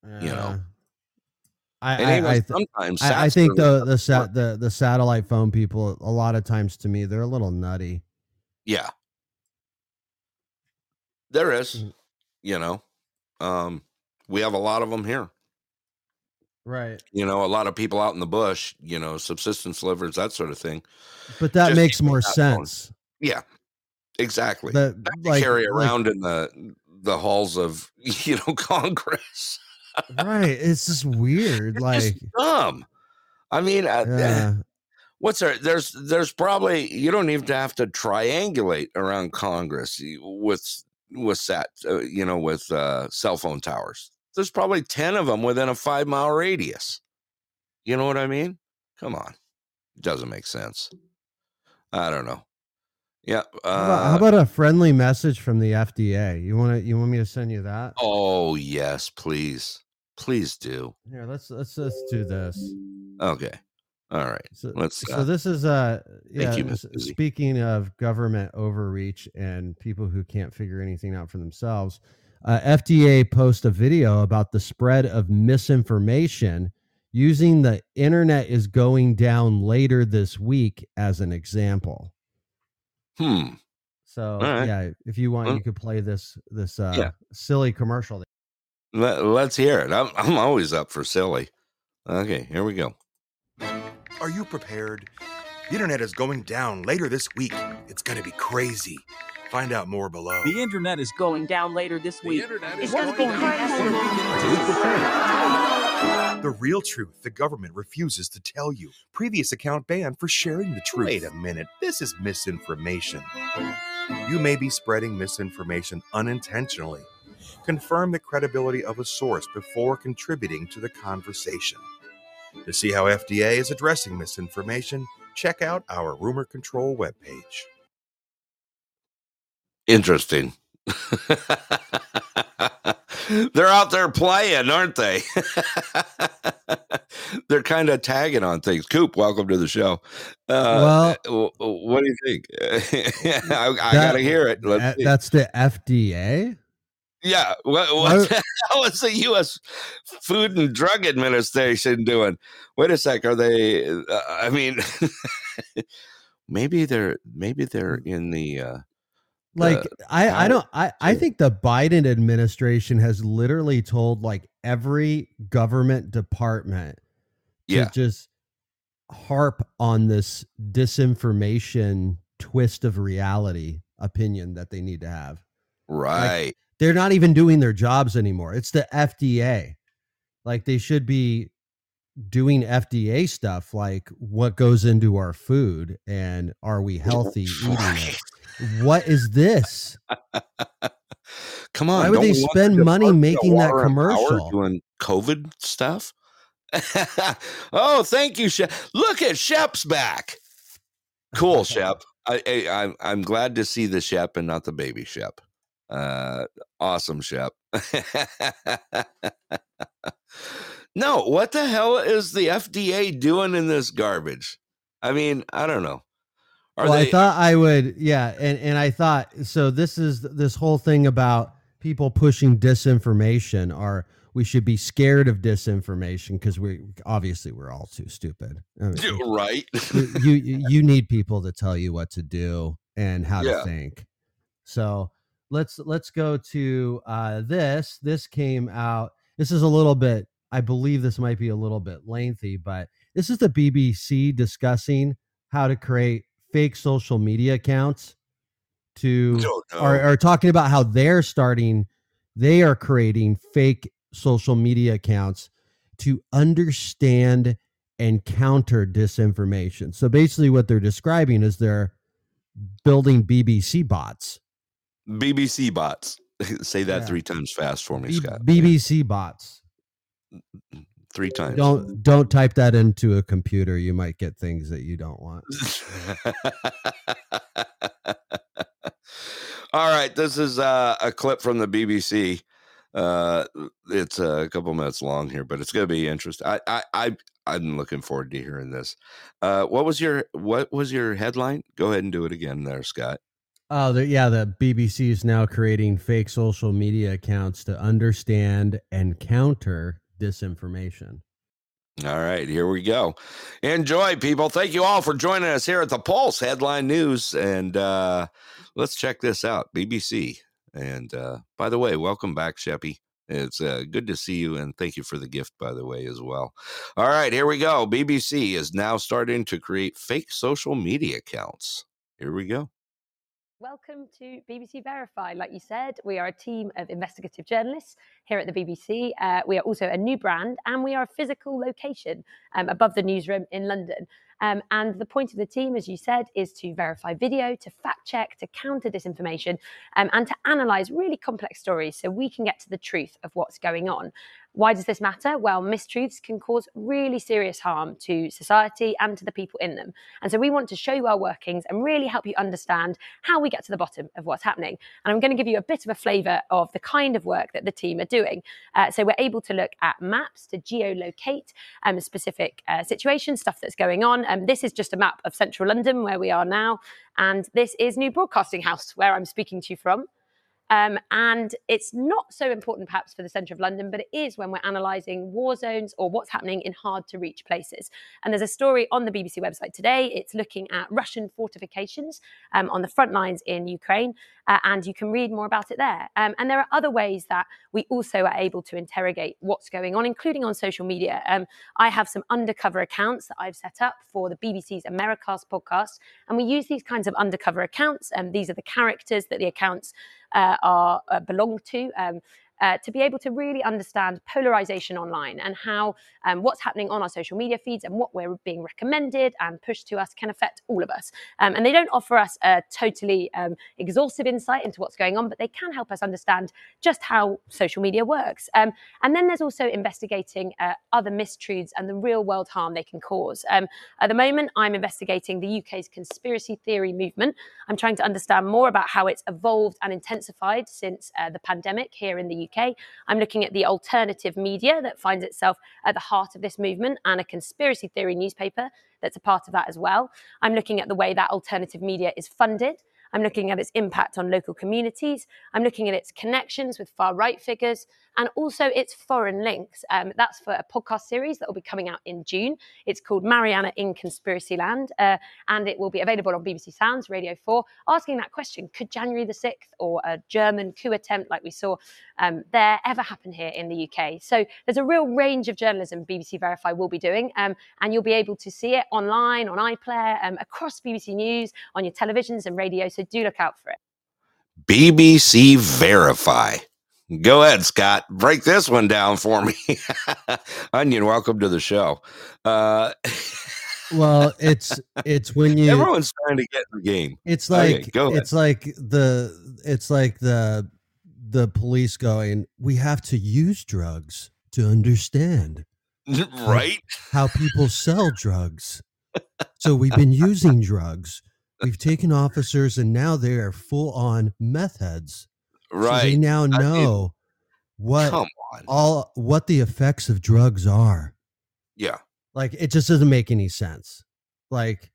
You know. I And I, sometimes I, I think the the sat the the satellite phone people a lot of times to me they're a little nutty. Yeah. There is, Mm. you know. Um we have a lot of them here. Right. You know, a lot of people out in the bush, you know, subsistence livers, that sort of thing. But that Just makes more that phone. sense. Yeah. Exactly. That like, carry like- around in the the halls of, [laughs] you know, [laughs] Congress. Right. It's just weird. Like just dumb. I mean, uh, yeah. what's there? There's there's probably you don't even have to triangulate around Congress with with sat uh, you know with uh, cell phone towers. There's probably ten of them within a five mile radius. You know what I mean? Come on, it doesn't make sense. I don't know. Yeah. Uh, How about, how about a friendly message from the FDA? You want to you want me to send you that? oh yes, please, please do. Here, let's let's let's do this. Okay. All right. So, Let's, so uh, this is uh yeah. you, speaking of government overreach and people who can't figure anything out for themselves, uh, FDA post a video about the spread of misinformation using the internet is going down later this week as an example. Hmm. So right. yeah, if you want, Well, you could play this this uh, yeah. silly commercial. Let, let's hear it. I'm I'm always up for silly. Okay, here we go. Are you prepared? The internet is going down later this week. It's going to be crazy. Find out more below. The internet is going down later this week. It's gonna be crazy. The real truth the government refuses to tell you. Previous account banned for sharing the truth. Wait a minute. This is misinformation. You may be spreading misinformation unintentionally. Confirm the credibility of a source before contributing to the conversation. To see how FDA is addressing misinformation, check out our rumor control webpage. Interesting. [laughs] They're out there playing, aren't they? [laughs] They're kind of tagging on things. Coop, welcome to the show. Uh, w- w- what do you think? [laughs] I, I got to hear it. Let's Uh, see. that's the FDA. Yeah. What, what the [laughs] hell is the U.S. Food and Drug Administration doing? Wait a sec. Are they? Uh, I mean, [laughs] maybe they're maybe they're in the. Uh, like the I, I don't I, I think the Biden administration has literally told like every government department Yeah. just harp on this disinformation twist of reality opinion that they need to have. Right. They're not even doing their jobs anymore. It's the FDA. Like they should be doing FDA stuff like what goes into our food and are we oh, healthy eating it? What is this? Come on. Why would they spend money making that Water and Power commercial? doing COVID stuff? [laughs] oh, thank you, Shep. Look at Shep's back. Cool, Shep. [laughs] I, I I'm I'm glad to see the Shep and not the baby Shep. Uh, awesome, Shep. [laughs] no, what the hell is the FDA doing in this garbage? I mean, I don't know. Are well, they? I thought I would, yeah, and and I thought so. This is this whole thing about people pushing disinformation, or we should be scared of disinformation because we obviously we're all too stupid. I mean, right. you, you [laughs] you need people to tell you what to do and how Yeah. to think. So let's let's go to uh, this. This came out. This is a little bit. I believe this might be a little bit lengthy, but this is the BBC discussing how to create fake social media accounts to Oh, are, are talking about how they're starting they are creating fake social media accounts to understand and counter disinformation so basically what they're describing is they're building bbc bots BBC bots. [laughs] Say that Yeah. three times fast for me, B- Scott. bbc bots Three times. don't don't type that into a computer you might get things that you don't want [laughs] All right, this is uh, a clip from the BBC. Uh, it's a couple minutes long here, but it's going to be interesting. I, I, I, I'm looking forward to hearing this. Uh, what was your What was your headline? Go ahead and do it again, there, Scott. Oh, the, yeah. The BBC is now creating fake social media accounts to understand and counter disinformation. All right, here we go. Enjoy, people. Thank you all for joining us here at the Pulse Headline News. And uh, let's check this out BBC. And uh, by the way, welcome back, Sheppy. It's uh, good to see you. And thank you for the gift, by the way, as well. All right, here we go. BBC is now starting to create fake social media accounts. Here we go. Welcome to BBC Verify. Like you said, we are a team of investigative journalists here at the BBC. Uh, we are also a new brand and we are a physical location um, above the newsroom in London. Um, and the point of the team, as you said, is to verify video, to fact check, to counter disinformation, um, and to analyse really complex stories so we can get to the truth of what's going on. Why does this matter? Well, mistruths can cause really serious harm to society and to the people in them. And so we want to show you our workings and really help you understand how we get to the bottom of what's happening. And I'm going to give you a bit of a flavour of the kind of work that the team are doing. Uh, so we're able to look at maps to geolocate um, specific uh, situations, stuff that's going on. Um, this is just a map of central London where we are now. And this is New Broadcasting House, where I'm speaking to you from. Um, and it's not so important perhaps for the centre of London, but it is when we're analysing war zones or what's happening in hard to reach places. And there's a story on the BBC website today. It's looking at Russian fortifications um, on the front lines in Ukraine, uh, and you can read more about it there. Um, and there are other ways that we also are able to interrogate what's going on, including on social media. Um, I have some undercover accounts that I've set up for the BBC's Americast podcast, and we use these kinds of undercover accounts. And these are the characters that the accounts uh, are uh, belong to. Um, uh, to be able to really understand polarization online and how um, what's happening on our social media feeds and what we're being recommended and pushed to us can affect all of us. Um, and they don't offer us a totally um, exhaustive insight into what's going on, but they can help us understand just how social media works. Um, and then there's also investigating uh, other mistruths and the real world harm they can cause. Um, at the moment, I'm investigating the UK's conspiracy theory movement. I'm trying to understand more about how it's evolved and intensified since uh, the pandemic here in the UK. I'm looking at the alternative media that finds itself at the heart of this movement and a conspiracy theory newspaper that's a part of that as well. I'm looking at the way that alternative media is funded. I'm looking at its impact on local communities. I'm looking at its connections with far right figures and also its foreign links. Um, that's for a podcast series that will be coming out in June. It's called Marianna in Conspiracy Land, uh, and it will be available on BBC Sounds, Radio 4, asking that question Could January the 6th or a German coup attempt like we saw um, there ever happen here in the UK? So there's a real range of journalism BBC Verify will be doing, um, and you'll be able to see it online, on iPlayer, um, across BBC News, on your televisions and radio. So do look out for it. BBC Verify. Go ahead, Scott. Break this one down for me. [laughs] Onion, welcome to the show. Uh, Well, [laughs] it's it's when you everyone's trying to get in the game. It's Okay, like go ahead. it's like the it's like the the police going, we have to use drugs to understand right? how people [laughs] sell drugs. So we've been using drugs. We've taken officers and now they are full on meth heads. So they Right. now mean, know what Come on. all what the effects of drugs are. Yeah. Like it just doesn't make any sense. Like,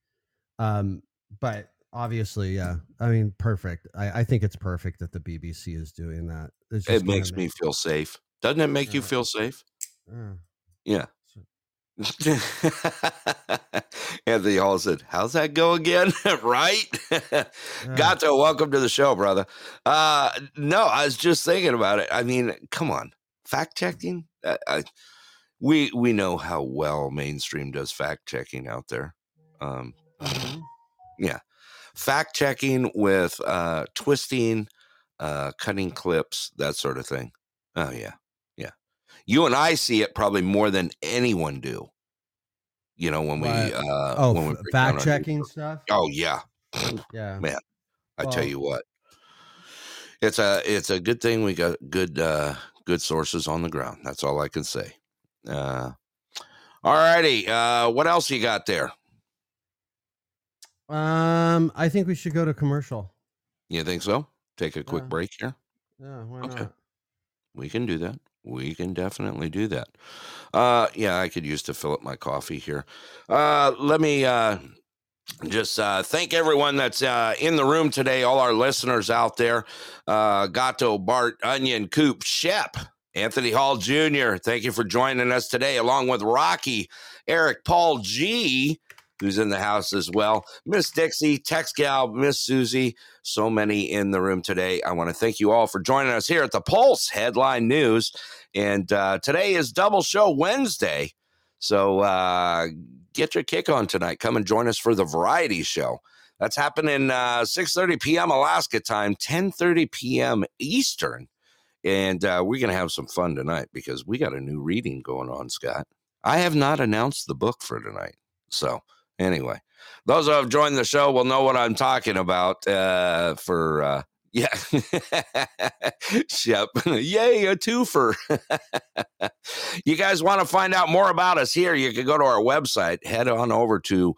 um, but obviously, yeah. I mean, perfect. I, I think it's perfect that the BBC is doing that. It's It makes me feel safe. Doesn't it make you feel safe? uh, Yeah. [laughs] Anthony Hall said, How's that go again? [laughs] right? [laughs] Gato, welcome to the show, brother. Uh no, I was just thinking about it. I mean, come on. Fact checking? I, I, we we know how well mainstream does fact checking out there. Um mhm. [sighs] yeah. Fact checking with uh twisting, uh cutting clips, that sort of thing. Oh yeah. You and I see it probably more than anyone do. You know, when we uh oh, when we f- break down fact checking stuff. Oh yeah. [laughs] Yeah. Man, I tell you what. It's a it's a good thing we got good uh good sources on the ground. That's all I can say. Uh all righty. Uh what else you got there? Um, I think we should go to commercial. You think so? Take a quick Yeah. break here. Yeah, why Okay. not? We can do that. We can definitely do that. Uh yeah, I could use to fill up my coffee here. Uh let me uh just uh thank everyone that's uh in the room today, all our listeners out there. Uh Gato, Bart, Onion, Coop, Shep, Anthony Hall Jr. Thank you for joining us today, along with Rocky, Eric, Paul G, who's in the house as well. Miss Dixie, Tex Gal, Miss Susie, so many in the room today. I want to thank you all for joining us here at the Pulse Headline News. And uh, today is Double Show Wednesday. So uh, get your kick on tonight. Come and join us for the Variety Show. That's happening uh, 6.30 p.m. Alaska time, 10.30 p.m. Eastern. And uh, we're going to have some fun tonight because we got a new reading going on, Scott. I have not announced the book for tonight. So anyway, those who have joined the show will know what I'm talking about uh, for... Uh, [laughs] yeah. Shep. Yay, a twofer. [laughs] you guys want to find out more about us here, you can go to our website, head on over to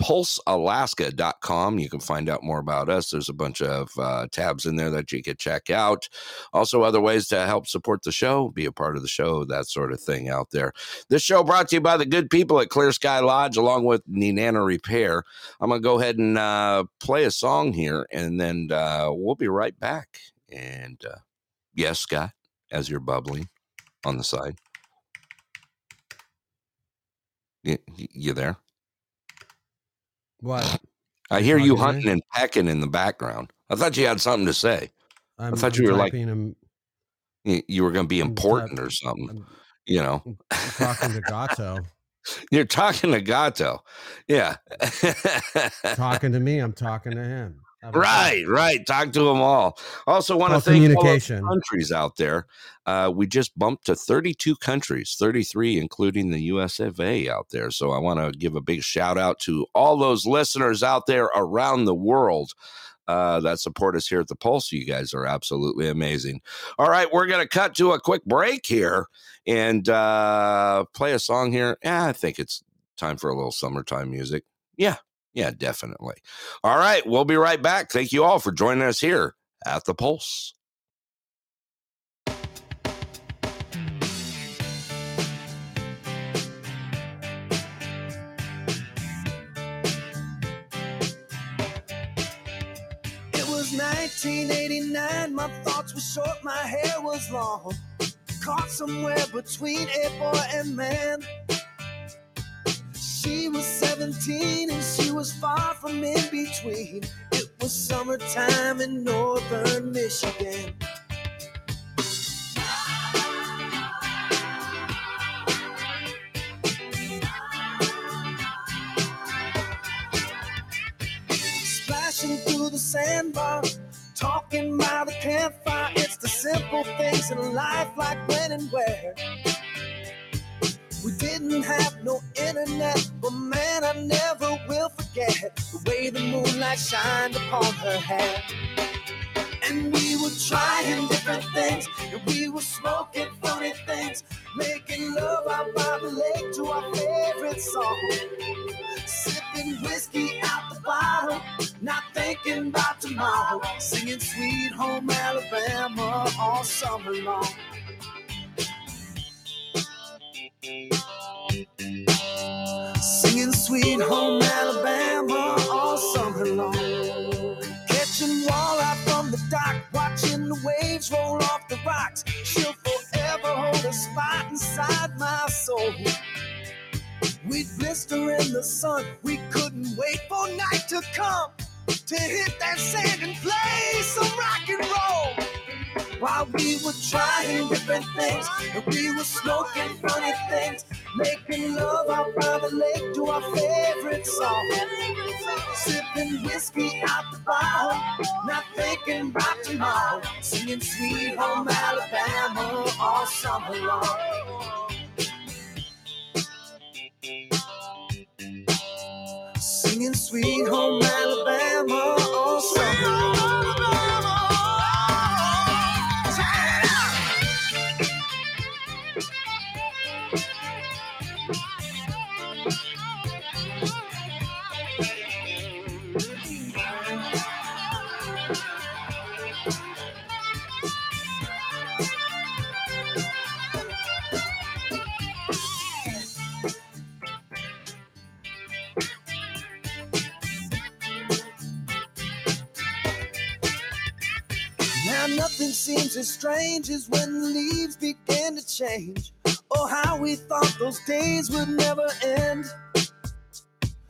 pulsealaska.com. You can find out more about us. There's a bunch of uh, tabs in there that you can check out. Also, other ways to help support the show, be a part of the show, that sort of thing out there. This show brought to you by the good people at Clear Sky Lodge, along with Nenana Repair. I'm going to go ahead and uh, play a song here, and then uh, we'll be right back. And uh, yes, Scott, as you're bubbling on the side. You, you there? What? I hear you hunting and pecking in the background. I thought you had something to say. I'm, thought I'm you were like- him- You, were going to be I'm important or something. You know, talking to Gato. [laughs] you're talking to Gato. Yeah. [laughs] talking to me. I'm talking to him. How about that? Right, right. Talk to them all. Also, want to thank all of the communication. countries out there. Uh, we just bumped to 32 countries, 33, including the US of A out there. So I want to give a big shout out to all those listeners out there around the world. Uh, that support us here at the Pulse. You guys are absolutely amazing. All right, we're going to cut to a quick break here and uh, play a song here. Yeah, I think it's time for a little summertime music. Yeah, yeah, definitely. All right, we'll be right back. Thank you all for joining us here at the Pulse. It was 1989, my thoughts were short, my hair was long. Caught somewhere between a boy and man. She was 17 and she was far from in between. It was summertime in northern Michigan. Splashing through the sandbar, talking by the campfire. It's the simple things in life, like when and where. We didn't have no internet, but man, I never will forget the way the moonlight shined upon her hair. And we were trying different things, and we were smoking funny things, making love out by the lake to our favorite song. Sipping whiskey out the bottle, not thinking about tomorrow, singing Sweet Home Alabama all summer long. Singing Sweet Home Alabama all summer long. Catching walleye from the dock, watching the waves roll off the rocks. She'll forever hold a spot inside my soul. We'd blister in the sun, we couldn't wait for night to come to hit that sand and play some rock and roll. While we were trying different things, and we were smoking funny things, making love out by the lake to our favorite song. Sipping whiskey out the bottle, not thinking about tomorrow, singing Sweet Home Alabama all summer long. Singing Sweet Home Alabama all summer long. Seems as strange as when the leaves begin to change. Oh, how we thought those days would never end.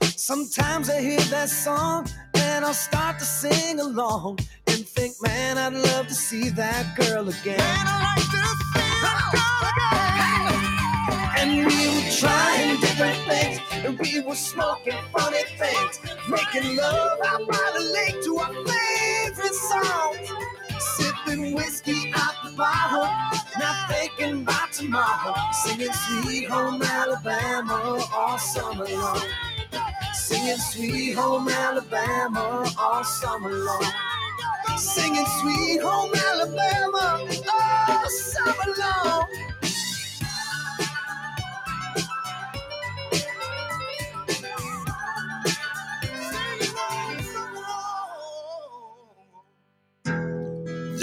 Sometimes I hear that song and I'll start to sing along and think, man, I'd love to see that girl again. And we were trying different things, and we were smoking funny things, making love out by the lake to our favorite songs. Sipping whiskey out the bottle, not thinking about tomorrow. Singing Sweet Home Alabama all summer long. Singing Sweet Home Alabama all summer long. Singing Sweet Home Alabama all summer long.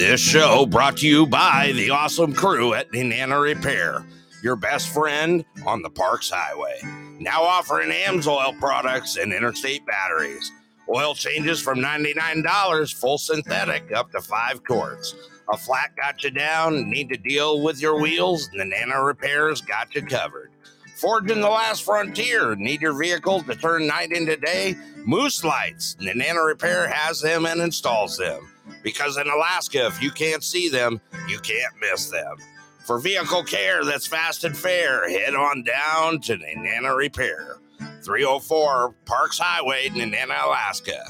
This show brought to you by the awesome crew at Nenana Repair, your best friend on the Parks Highway. Now offering AMSOIL products and interstate batteries. Oil changes from $99, full synthetic, up to five quarts. A flat got you down, need to deal with your wheels, Nenana Repair's got you covered. Forging the last frontier, need your vehicle to turn night into day? Moose Lights, Nenana Repair has them and installs them. Because in Alaska, if you can't see them, you can't miss them. For vehicle care that's fast and fair, head on down to Nenana Repair, 304 Parks Highway, Nenana, Alaska.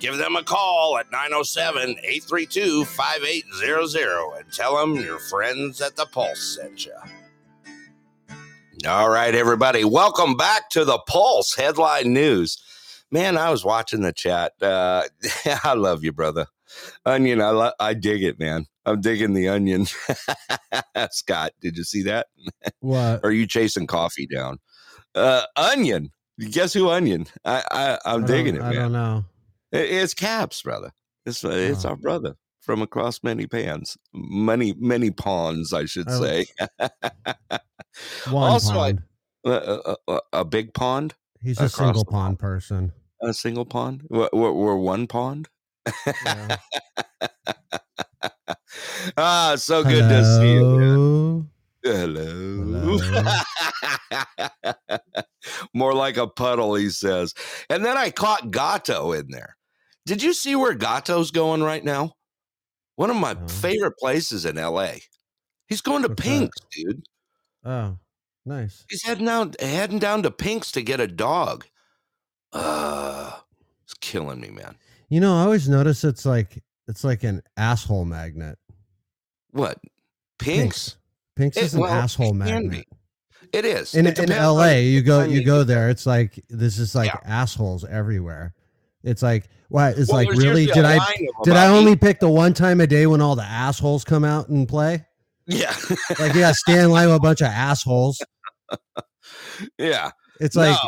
Give them a call at 907 832 5800 and tell them your friends at the Pulse sent you. All right, everybody, welcome back to the Pulse headline news. Man, I was watching the chat. Uh, [laughs] I love you, brother. Onion, I lo- I dig it, man. I'm digging the onion. [laughs] Scott, did you see that? What? Are you chasing coffee down? Uh, onion. Guess who? Onion. I, I I'm I digging it, I man. don't know. It- It's Caps, brother. It's it's Oh. our brother from across many pans, many many ponds, I should Oh. say. [laughs] Also, I- a, a- a- a big pond, He's a single pond person. a single pond. We're, we're, we're one pond. Yeah. [laughs] ah, so good to see you. man. Hello. Hello. [laughs] More like a puddle, he says. And then I caught Gato in there. Did you see where Gato's going right now? One of my No. favorite places in LA. He's going to What's that? Pink's, dude. Oh, nice. He's heading out heading down to Pink's to get a dog. Uh it's killing me, man. You know, I always notice it's like it's like an asshole magnet. What? Pink's? Pink's It- is an well, asshole it magnet. be. It is. In It in LA, you go you go there. It's like this is like Yeah. assholes everywhere. It's like why? It's Well, like really? Did I did I only eight- pick the one time a day when all the assholes come out and play? Yeah. Like yeah, stand line with a bunch of assholes. [laughs] yeah. It's No, like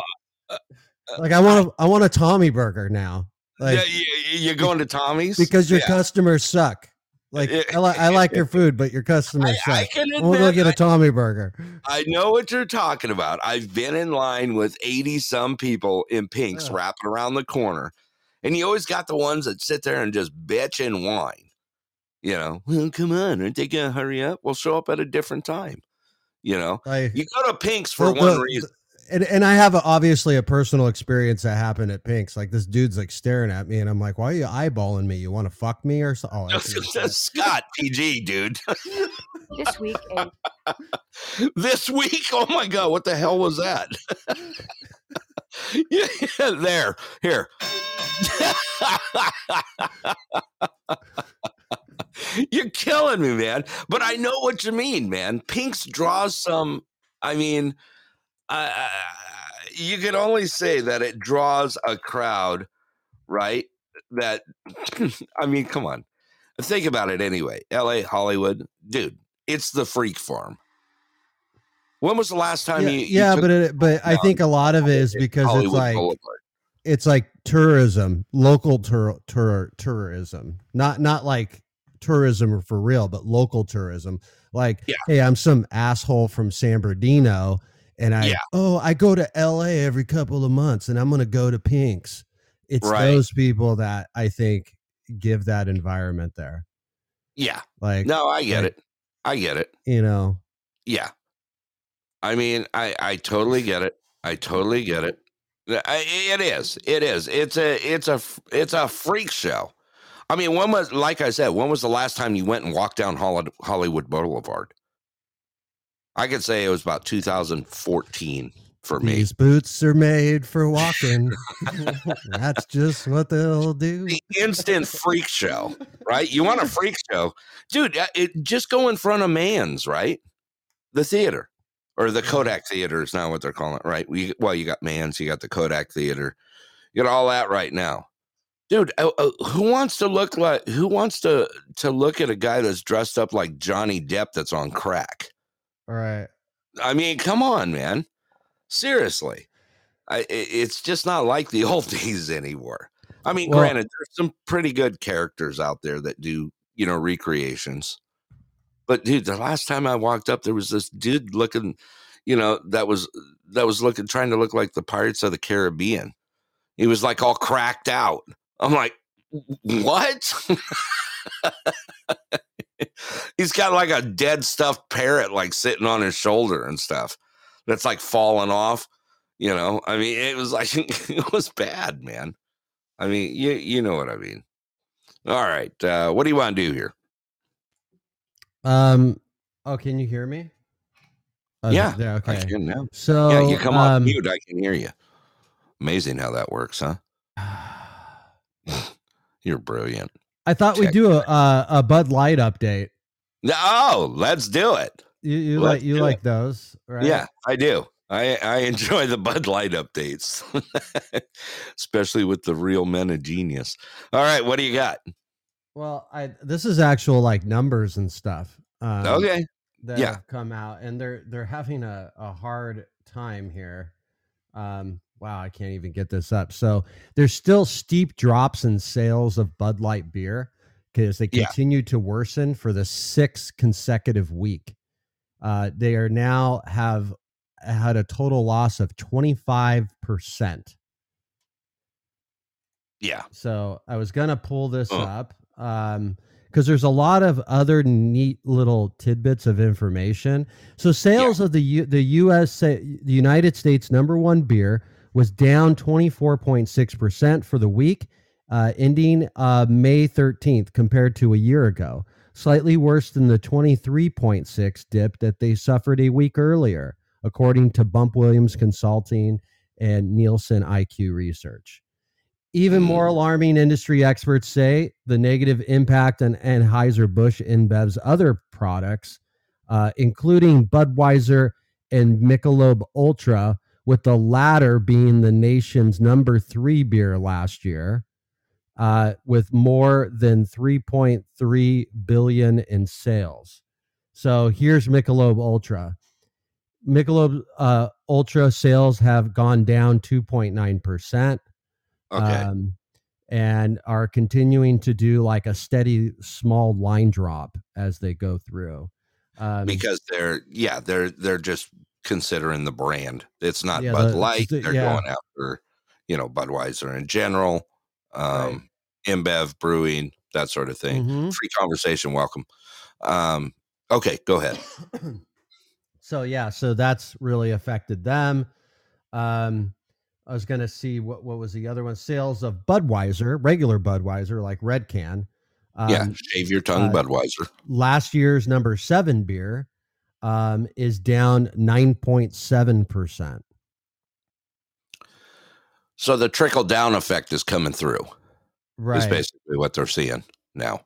like I want a I want a Tommy burger now. Like yeah, you, you're going to Tommy's because your Yeah. customers suck. Like I, li- I like your food, but your [laughs] customers I, I suck. I want to go get a Tommy burger. I know what you're talking about. I've been in line with 80 some people in pinks wrapping around the corner. And you always got the ones that sit there and just bitch and whine. You know, well, come on, aren't they gonna hurry up? We'll show up at a different time. You know, Like you go to Pink's for one the- reason. And, and I have a, obviously a personal experience that happened at Pink's. Like this dude's like staring at me, and I'm like, "Why are you eyeballing me? You want to fuck me or something?" Oh, that's [laughs] what. Scott PG, dude. This week in eh? [laughs] this week. Oh my god, what the hell was that? [laughs] yeah, there, here. You're killing me, man. But I know what you mean, man. Pinks draws some. I mean, uh, you can only say that it draws a crowd, right? That, [laughs] I mean, come on. Think about it anyway. L.A., Hollywood, dude. It's the freak farm. When was the last time yeah, you? you yeah, but it, but I think a lot of it is because it's like Boulevard? it's like tourism, local tour, tour tourism, not not like tourism for real, but local tourism. Like, Yeah. hey, I'm some asshole from San Bernardino, and I Yeah. oh I go to L.A. every couple of months, and I'm gonna go to Pink's. It's Right. those people that I think give that environment there. Yeah. Like, No, I get like- it. I get it. you know, Yeah. I mean, I I totally get it. I totally get it. I, it is. It is. It's a it's a it's a freak show. I mean, when was like I said, when was the last time you went and walked down Hollywood Boulevard? I could say it was about 2014 for me. these boots are made for walking. [laughs] That's just what they'll do. the instant freak show, right? You want a freak show, dude? uh, It just go in front of Mann's, right? The theater or the Kodak Theater is now what they're calling it, right? We well, you got Mann's, you got the Kodak Theater, you got all that right now, dude. Uh, uh, who wants to look like? Who wants to to look at a guy that's dressed up like Johnny Depp that's on crack? Right. I mean, come on, man. Seriously. I, i- it's just not like the [laughs] old days anymore. I mean, Well- granted, there's some pretty good characters out there that do, you know, recreations. But dude, the last time I walked up, there was this dude looking, you know, that was that was looking trying to look like the Pirates of the Caribbean. He was like all cracked out. I'm like, what? [laughs] He's got like a dead stuffed parrot like sitting on his shoulder and stuff. That's like falling off. You know, I mean, it was like [laughs] it was bad, man. I mean, you you know what I mean. All right, uh, what do you want to do here? Um. Oh, can you hear me? Oh, yeah. I Okay. So yeah, you come off um, mute, I can hear you. Amazing how that works, huh? [sighs] [sighs] You're brilliant. I thought we'd do a, a a Bud Light update. Oh, let's do it. You you like you like those, right? Yeah, I do. I I enjoy the Bud Light updates, [laughs] especially with the real men of genius. All right, what do you got? Well, I this is actual like numbers and stuff. Um, okay, that yeah. have come out, and they're they're having a a hard time here. Um. Wow, I can't even get this up. So there's still steep drops in sales of Bud Light beer because they Yeah. continue to worsen for the sixth consecutive week. Uh, they are now have had a total loss of 25%. yeah. So I was gonna pull this Oh. up. um because there's a lot of other neat little tidbits of information. So sales of the U, the US the United States number 1 beer was down 24.6% for the week uh, ending uh, May 13th compared to a year ago, slightly worse than the 23.6 dip that they suffered a week earlier, according to Bump Williams Consulting and Nielsen IQ Research. Even more alarming, industry experts say the negative impact on Anheuser-Busch InBev's other products, uh, including Budweiser and Michelob Ultra, with the latter being the nation's number three beer last year, uh, with more than 3.3 billion in sales. So here's Michelob Ultra. Michelob uh, Ultra sales have gone down 2.9 percent Okay. um, and are continuing to do like a steady small line drop as they go through. Um, because they're yeah they're they're just considering the brand. It's not Yeah, Bud the- Light. the- they're yeah. going after you know Budweiser in general, um, InBev brewing that sort of thing. Mhm. Free conversation, welcome. Um, okay, go ahead. [coughs] so yeah, so that's really affected them. Um, I was gonna see what what was the other one? Sales of Budweiser, regular Budweiser, like red can. Um, yeah, shave your tongue, uh, Budweiser. last year's number seven beer um, is down nine point seven percent. So the trickle down effect is coming through. Right. Is basically what they're seeing now.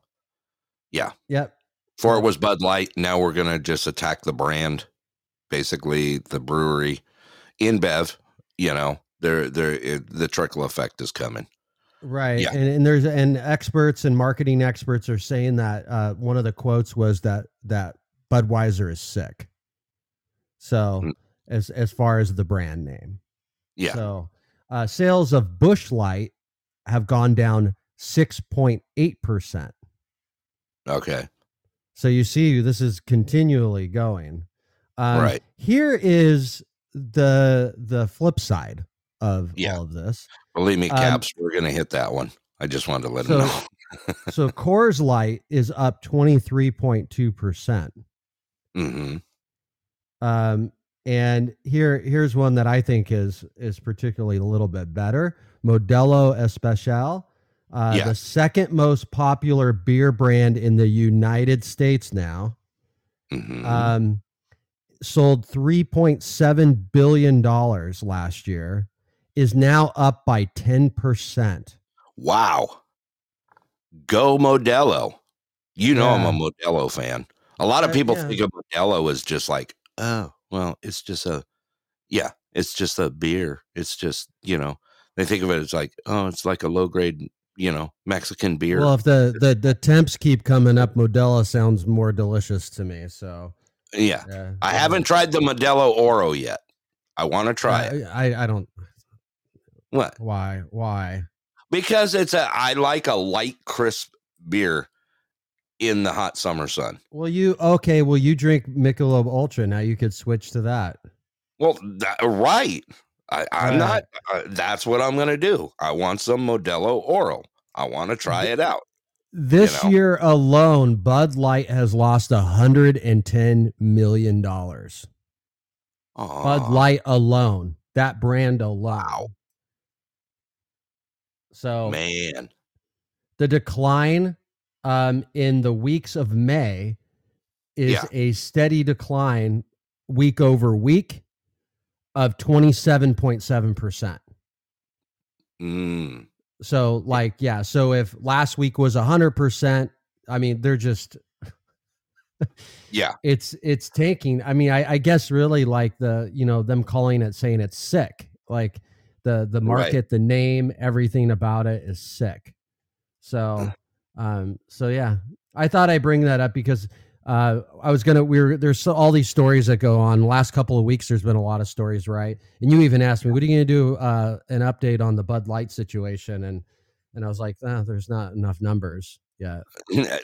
Yeah. Yep. Before it was Bud Light. Now we're gonna just attack the brand, basically the brewery. InBev, you know, they're they're it, the trickle effect is coming. Right. Yeah. And, and there's and experts and marketing experts are saying that uh, one of the quotes was that that Budweiser is sick. So Mm. as as far as the brand name. Yeah. So uh, sales of Busch Light have gone down six point eight percent. Okay. So you see, this is continually going. Um, Right. Here is the the flip side of Yeah. all of this. Believe me, Um, Caps, we're gonna hit that one. I just wanted to let So- them know. so Coors Light is up 23.2%. hmm Um, and here here's one that I think is is particularly a little bit better. Modelo Especial, uh, Yeah. the second most popular beer brand in the United States now, hmm um, sold 3.7 billion dollars last year, is now up by 10%. wow. Go Modelo. You know I'm a Modelo fan. A lot of Uh, people yeah. think of Modelo as just like, oh, well, it's just a, yeah, it's just a beer. It's just, you know, they think of it as like, oh, it's like a low grade, you know, Mexican beer. Well, if the, the the temps keep coming up, Modelo sounds more delicious to me. So yeah. I haven't tried the Modelo Oro yet. I want to try it. I, I I don't What? why why. Because it's a, I like a light, crisp beer in the hot summer sun. Well, you okay? Well, you drink Michelob Ultra now. You could switch to that. Well, that, right. I, I'm Right. not. Uh, that's what I'm going to do. I want some Modelo Oro. I want to try it out. This know? year alone, Bud Light has lost a hundred and ten million dollars. Bud Light alone, that brand alone. Wow. So man. the decline um, in the weeks of May is Yeah. a steady decline week over week of 27.7%. Mm, So, like, yeah. So, if last week was 100%, I mean, they're just, [laughs] yeah. it's, it's tanking. I mean, I, I guess really like the, you know, them calling it saying it's sick. Like the, the Right. market, the name, everything about it is sick. So, um, so yeah, I thought I'd bring that up because uh, I was gonna. We were there's so, all these stories that go on. Last couple of weeks, there's been a lot of stories, right? And you even asked me, "What are you gonna do?" Uh, an update on the Bud Light situation, and and I was like, ah, "There's not enough numbers yet."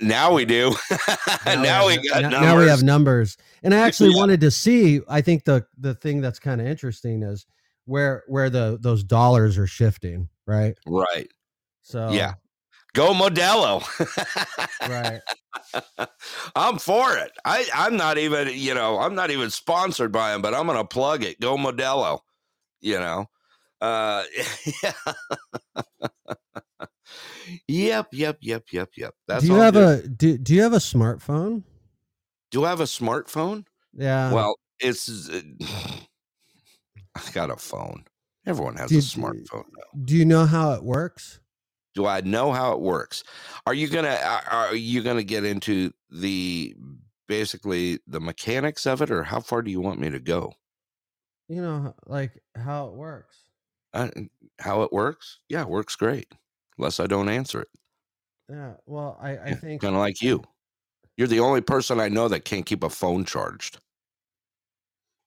Now we do. [laughs] now, we have- got now, numbers. now we have numbers, and I actually [laughs] Yeah. wanted to see. I think the the thing that's kind of interesting is where where the those dollars are shifting, right? right. So Yeah. Go Modelo. Right. [laughs] I'm for it. I, I'm not even, you know, I'm not even sponsored by him, but I'm gonna plug it. Go Modelo. You know. Uh yeah. [laughs] yep, yep, yep, yep, yep. That's do you have a do, do you have a smartphone? do I have a smartphone? Yeah. well, it's uh, [sighs] I got a phone. Everyone has Do a smartphone now. do you know how it works? Do I know how it works? Are you gonna are- are you gonna get into the basically the mechanics of it, or how far do you want me to go? You know, like how it works. Uh, how it works? Yeah, it works great. Unless I don't answer it. Yeah. Well, I I think kind of like you. You're the only person I know that can't keep a phone charged.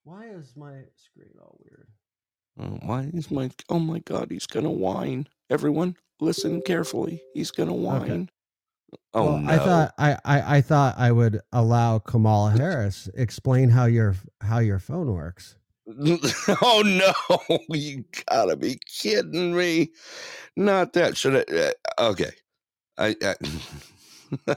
why is my screen all weird? Uh, why is my? Oh my God, he's gonna whine. Everyone, listen carefully. He's gonna whine. Oh well, no! I thought I, I I thought I would allow Kamala Harris explain how your how your phone works. [laughs] oh no! [laughs] You gotta be kidding me! Not that. Should I? Uh, okay. I. I [laughs]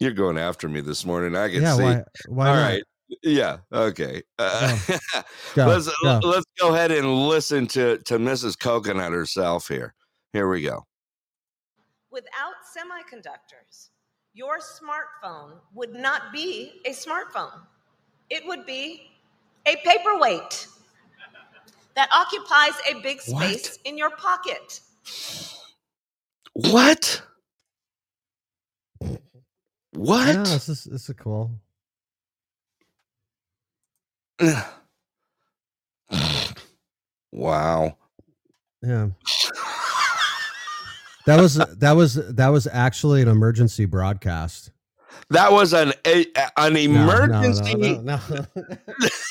You're going after me this morning. I can yeah. see. Why why All right. Yeah. Okay. Uh, [laughs] Go, let's go. let's go ahead and listen to to Mrs. Coconut herself here. Here we go. Without semiconductors, your smartphone would not be a smartphone. It would be a paperweight that occupies a big space in your pocket. What? [laughs] What? No, this is this is cool. [sighs] wow. Yeah. That was that was that was actually an emergency broadcast. That was an a, an No, no, emergency. no, no, no.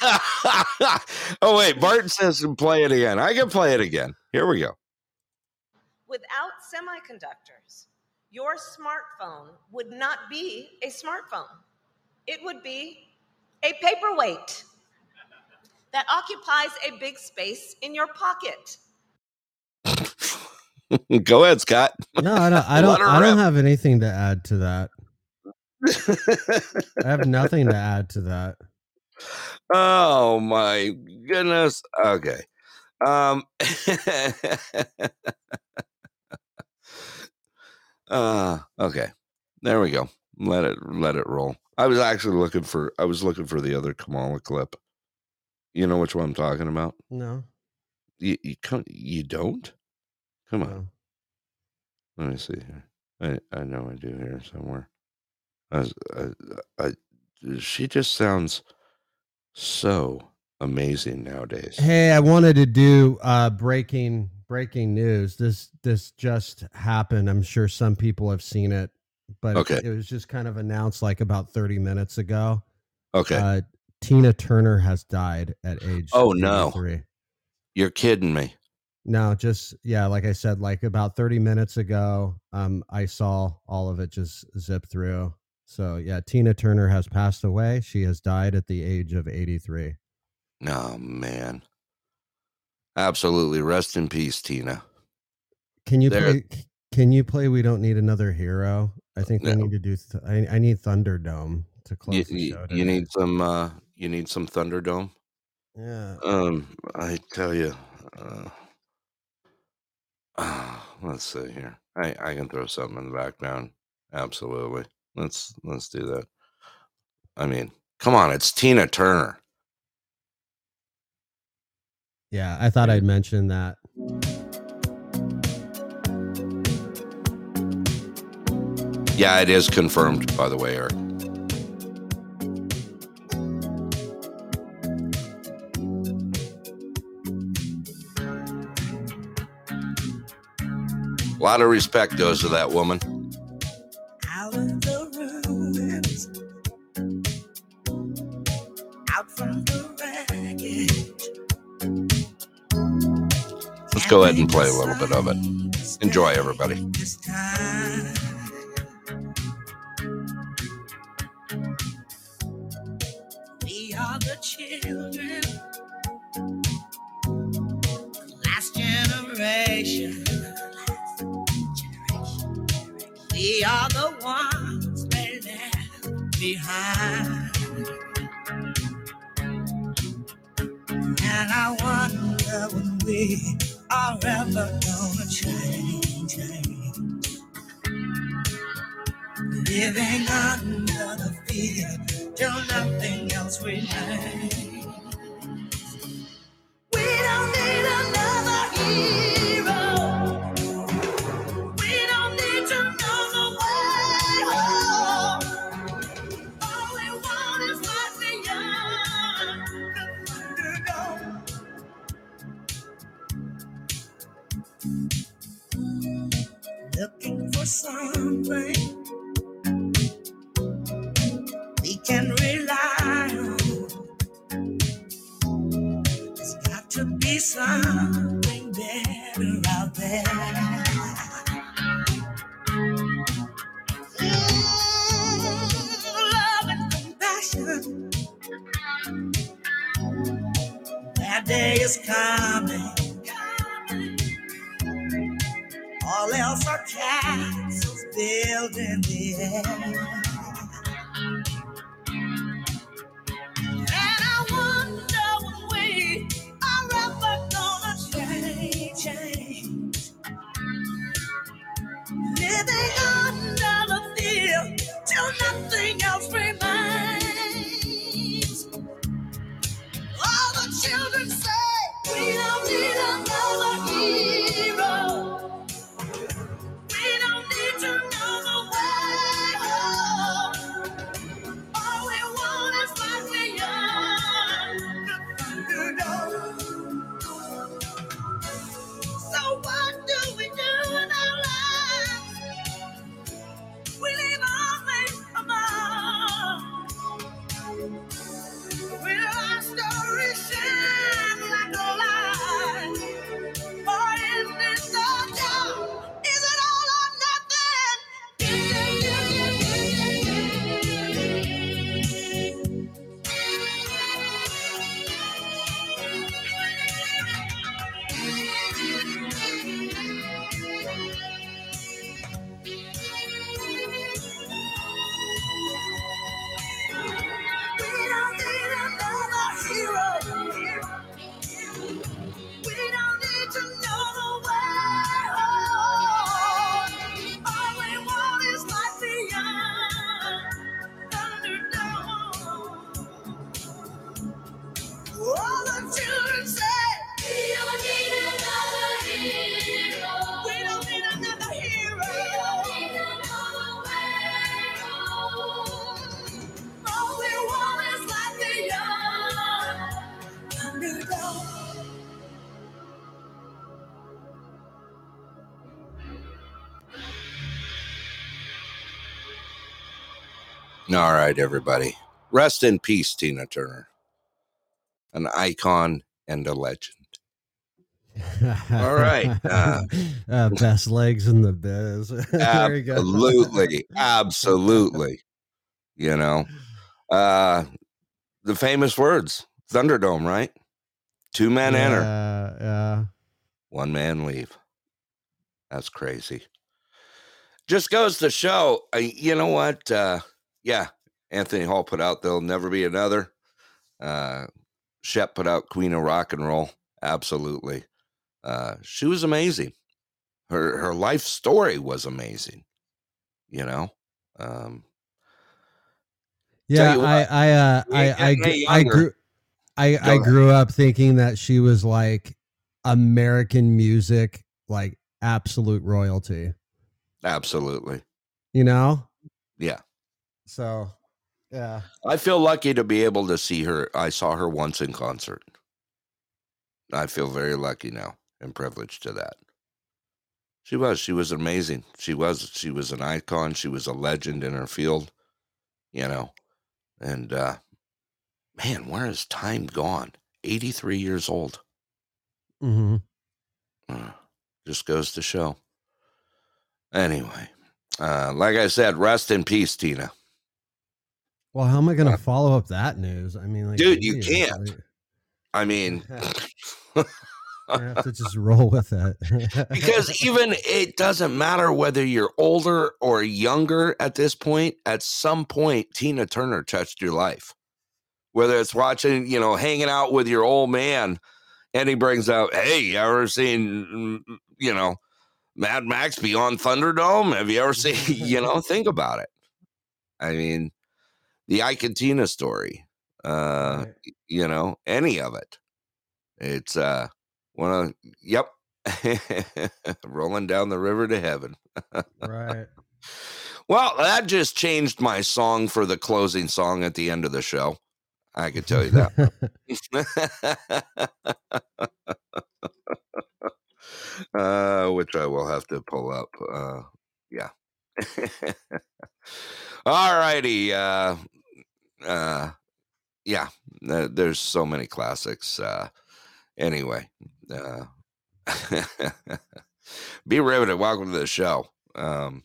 [laughs] oh wait, Barton says to play it again. I can play it again. Here we go. Without semiconductors, your smartphone would not be a smartphone. It would be a paperweight that occupies a big space in your pocket. [laughs] go ahead, Scott. No, I don't. I [laughs] don't. I don't have anything to add to that. [laughs] I have nothing to add to that. oh my goodness. Okay. Um uh okay. There we go. Let it let it roll. I was actually looking for I was looking for the other Kamala clip. You know which one I'm talking about? No. You you come you don't? Come on. no. Let me see here. I I know I do here somewhere. I, was- I, I she just sounds so amazing nowadays. Hey, I wanted to do uh breaking breaking news. This this just happened. I'm sure some people have seen it, but Okay. it was just kind of announced like about 30 minutes ago. Okay. Uh Tina Turner has died at age Oh, no. 83. You're kidding me. No, just yeah, like I said, like about 30 minutes ago, um, I saw all of it just zip through. So yeah, Tina Turner has passed away. She has died at the age of 83. Oh man. Absolutely. Rest in peace, Tina. Can you There- play can you play We Don't Need Another Hero? I think we No. need to do th- I, I need Thunderdome to close You, the you, show. you need some uh you need some Thunderdome? Yeah. Um, I tell you, uh, [sighs] let's see here. I I can throw something in the background. Absolutely. Let's let's do that. I mean, come on, it's Tina Turner. Yeah, I thought I'd mention that. Yeah, it is confirmed, by the way, Eric. A lot of respect goes to that woman. Out of the ruins, out from the wreckage. Let's go ahead and play a little bit of it. Enjoy, everybody. All else are castles built in the air. Everybody. Rest in peace, Tina Turner. An icon and a legend. All right. [laughs] Uh, uh, best legs in the biz. [laughs] there you go. absolutely. absolutely. [laughs] You know, uh, the famous words Thunderdome, right? Two men enter, Yeah, yeah. one man leave. That's crazy. Just goes to show, uh, you know what? Uh, yeah, Anthony Hall put out There'll Never Be Another. Uh, Shep put out Queen of Rock and Roll. Absolutely. Uh, she was amazing. Her her life story was amazing. You know? Um, Yeah, I, I, uh, I, I, gr- I grew, I, I grew up thinking that she was like American music, like absolute royalty. absolutely. You know? Yeah. So, yeah. I feel lucky to be able to see her. I saw her once in concert. I feel very lucky now and privileged to that. She was. She was amazing. She was. She was an icon. She was a legend in her field. You know, and uh, man, where has time gone? Eighty-three years old. Mm-hmm. Uh, just goes to show. Anyway, uh, like I said, rest in peace, Tina. Well, how am I going to follow up that news? I mean, like, Dude, you geez, can't. like- I mean, [laughs] [laughs] I have to just roll with it. because [laughs] even it doesn't matter whether you're older or younger at this point, at some point, Tina Turner touched your life. Whether it's watching, you know, hanging out with your old man, and he brings out, hey, you ever seen, mm, you know, Mad Max Beyond Thunderdome? Have you ever seen, you know, think about it. I mean, the Ike and Tina story, uh, Right. you know, any of it. It's uh one of yep. [laughs] Rolling down the river to heaven. right. [laughs] Well, that just changed my song for the closing song at the end of the show. I can tell you that. [laughs] uh, which I will have to pull up. Uh, yeah. All righty. Uh, uh, yeah. There's so many classics. Uh, anyway, uh, [laughs] be riveted. Welcome to the show. Um,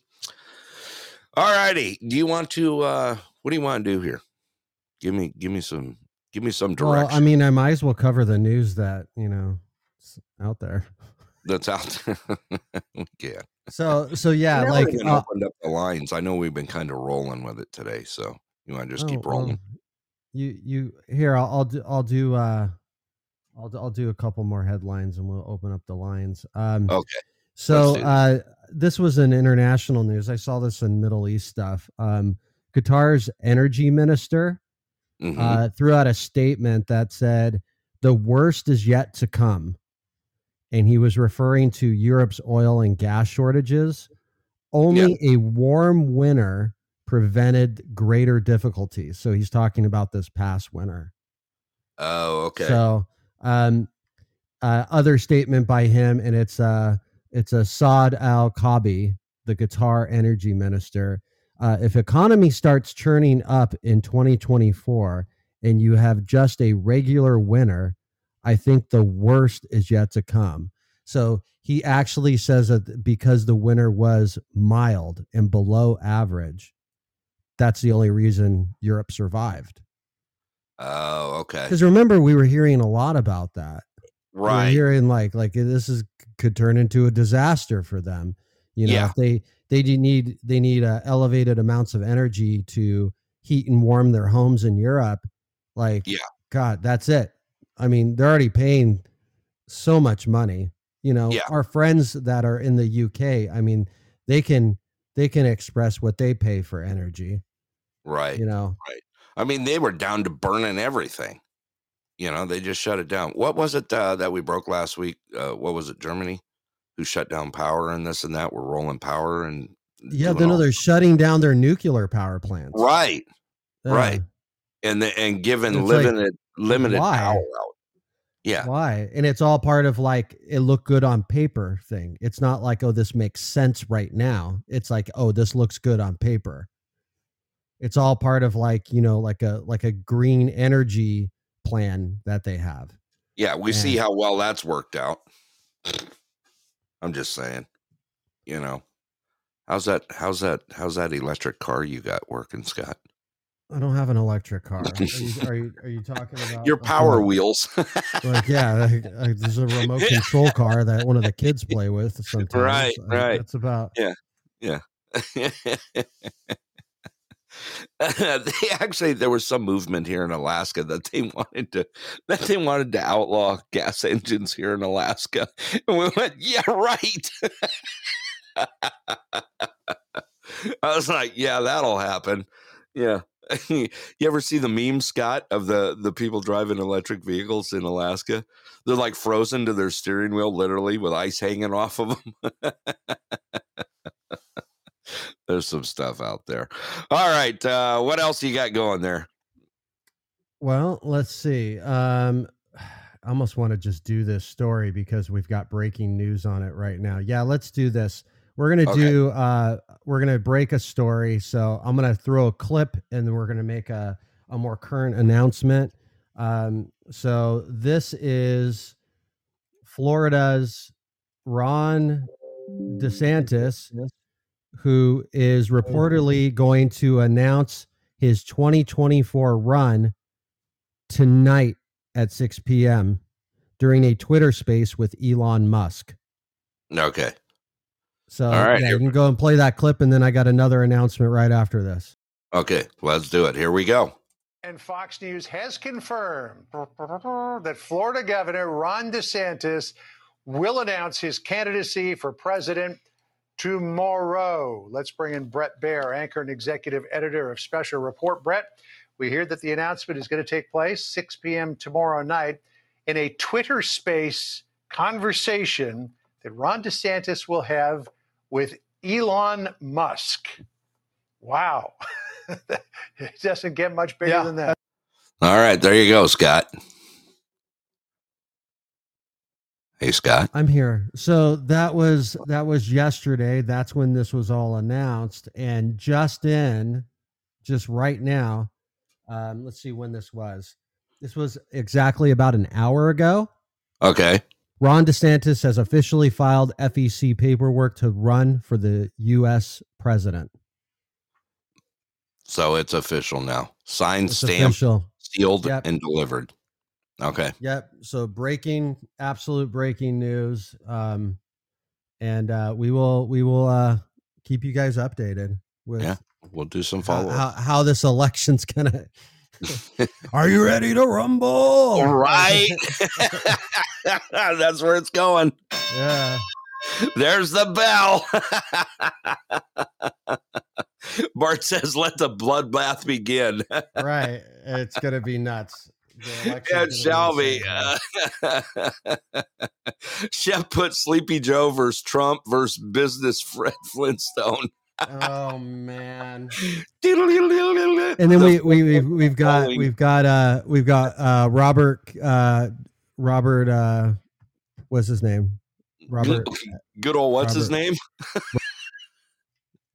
all righty. Do you want to? Uh, what do you want to do here? Give me, give me some, give me some well. I mean, I might as well cover the news that you know out there. that's out there. [laughs] can. So, so yeah, like uh, opened up the lines. I know we've been kind of rolling with it today, so you want to just oh, keep rolling. you, you here. I'll, I'll do. I'll do. uh I'll, do- I'll do a couple more headlines and we'll open up the lines. Um, Okay. So this. uh, this was an international news. I saw this in Middle East stuff. Um, Qatar's energy minister Mhm. uh, threw out a statement that said the worst is yet to come, and he was referring to Europe's oil and gas shortages. Only a warm winter prevented greater difficulties. So he's talking about this past winter. oh, okay. So, um, uh, other statement by him, and it's uh, it's a Saad Al Kaabi, the Qatar energy minister. Uh, if economy starts churning up in 2024, and you have just a regular winter, I think the worst is yet to come. So he actually says that because the winter was mild and below average, that's the only reason Europe survived. oh, okay. Because remember, we were hearing a lot about that. We were Right. hearing like like this is could turn into a disaster for them. You know, Yeah. if they they need they need uh, elevated amounts of energy to heat and warm their homes in Europe. Like, Yeah. God, that's it. I mean, they're already paying so much money. You know, Yeah. our friends that are in the UK. I mean, they can they can express what they pay for energy. Right. You know, Right. I mean, they were down to burning everything. You know, they just shut it down. What was it uh, that we broke last week? Uh, what was it? Germany, who shut down power and this and that. We're rolling power and yeah. Then all- they're shutting down their nuclear power plants. right, Yeah. right, and the, and giving It's like, limited limited why? power out. Yeah, Why? And it's all part of like it looked good on paper thing. It's not like, oh, this makes sense right now. It's like, oh, this looks good on paper. It's all part of like, you know, like a like a green energy plan that they have. yeah. We see how well that's worked out. I'm just saying, you know, how's that? How's that? How's that electric car you got working, Scott? I don't have an electric car. Are you [laughs] are you, are you talking about Your power wheels. [laughs] Like yeah, like, uh, there's a remote control car that one of the kids play with [laughs] sometimes. Right, right. That's about Yeah, Yeah. [laughs] they actually there was some movement here in Alaska that they [laughs] wanted to that they wanted to outlaw gas engines here in Alaska. [laughs] And we went, yeah, right. I was like, yeah, that'll happen. Yeah. you ever see the meme, Scott, of the the people driving electric vehicles in Alaska? They're like frozen to their steering wheel, literally, with ice hanging off of them. There's some stuff out there. All right, uh, what else you got going there? Well, let's see. Um, [sighs] I almost want to just do this story because we've got breaking news on it right now. Yeah, let's do this. We're gonna Okay. do. Uh, we're gonna break a story. So I'm gonna throw a clip, and then we're gonna make a a more current announcement. Um, so this is Florida's Ron DeSantis, who is reportedly mm-hmm. going to announce his 2024 run tonight at 6 p.m. during a Twitter space with Elon Musk. Okay. So All right, yeah, you can go and play that clip, and then I got another announcement right after this. Okay. Let's do it. Here we go. And Fox News has confirmed that Florida Governor Ron DeSantis will announce his candidacy for president tomorrow. Let's bring in Bret Baier, anchor and executive editor of Special Report. Brett, we hear that the announcement is going to take place 6 p.m. tomorrow night in a Twitter space conversation that Ron DeSantis will have with Elon Musk. Wow. [laughs] it doesn't get much bigger than that. All right. There you go, Scott. Hey, Scott. I'm here. So that was that was yesterday. That's when this was all announced, and just in, just right now, um, let's see when this was. This was exactly about an hour ago. Okay. Ron DeSantis has officially filed FEC paperwork to run for the U.S. president. So it's official now. Signed, It's stamped, official. sealed, Yep. and delivered. Okay. Yep. So breaking, absolute breaking news. Um, and uh, we will we will uh, keep you guys updated with Yeah. We'll do some how, follow how, up. how this election's [laughs] gonna. [laughs] Are you ready to rumble? Right. [laughs] That's where it's going. yeah. There's the bell. Bart says, let the bloodbath begin. Right. It's gonna be nuts. The election's It shall be. Uh, [laughs] Shep put Sleepy Joe versus Trump versus business [laughs] Fred Flintstone. oh man. [laughs] and and then we we we've, we've got we've got uh we've got uh Robert uh Robert uh what's his name Robert good old what's his name?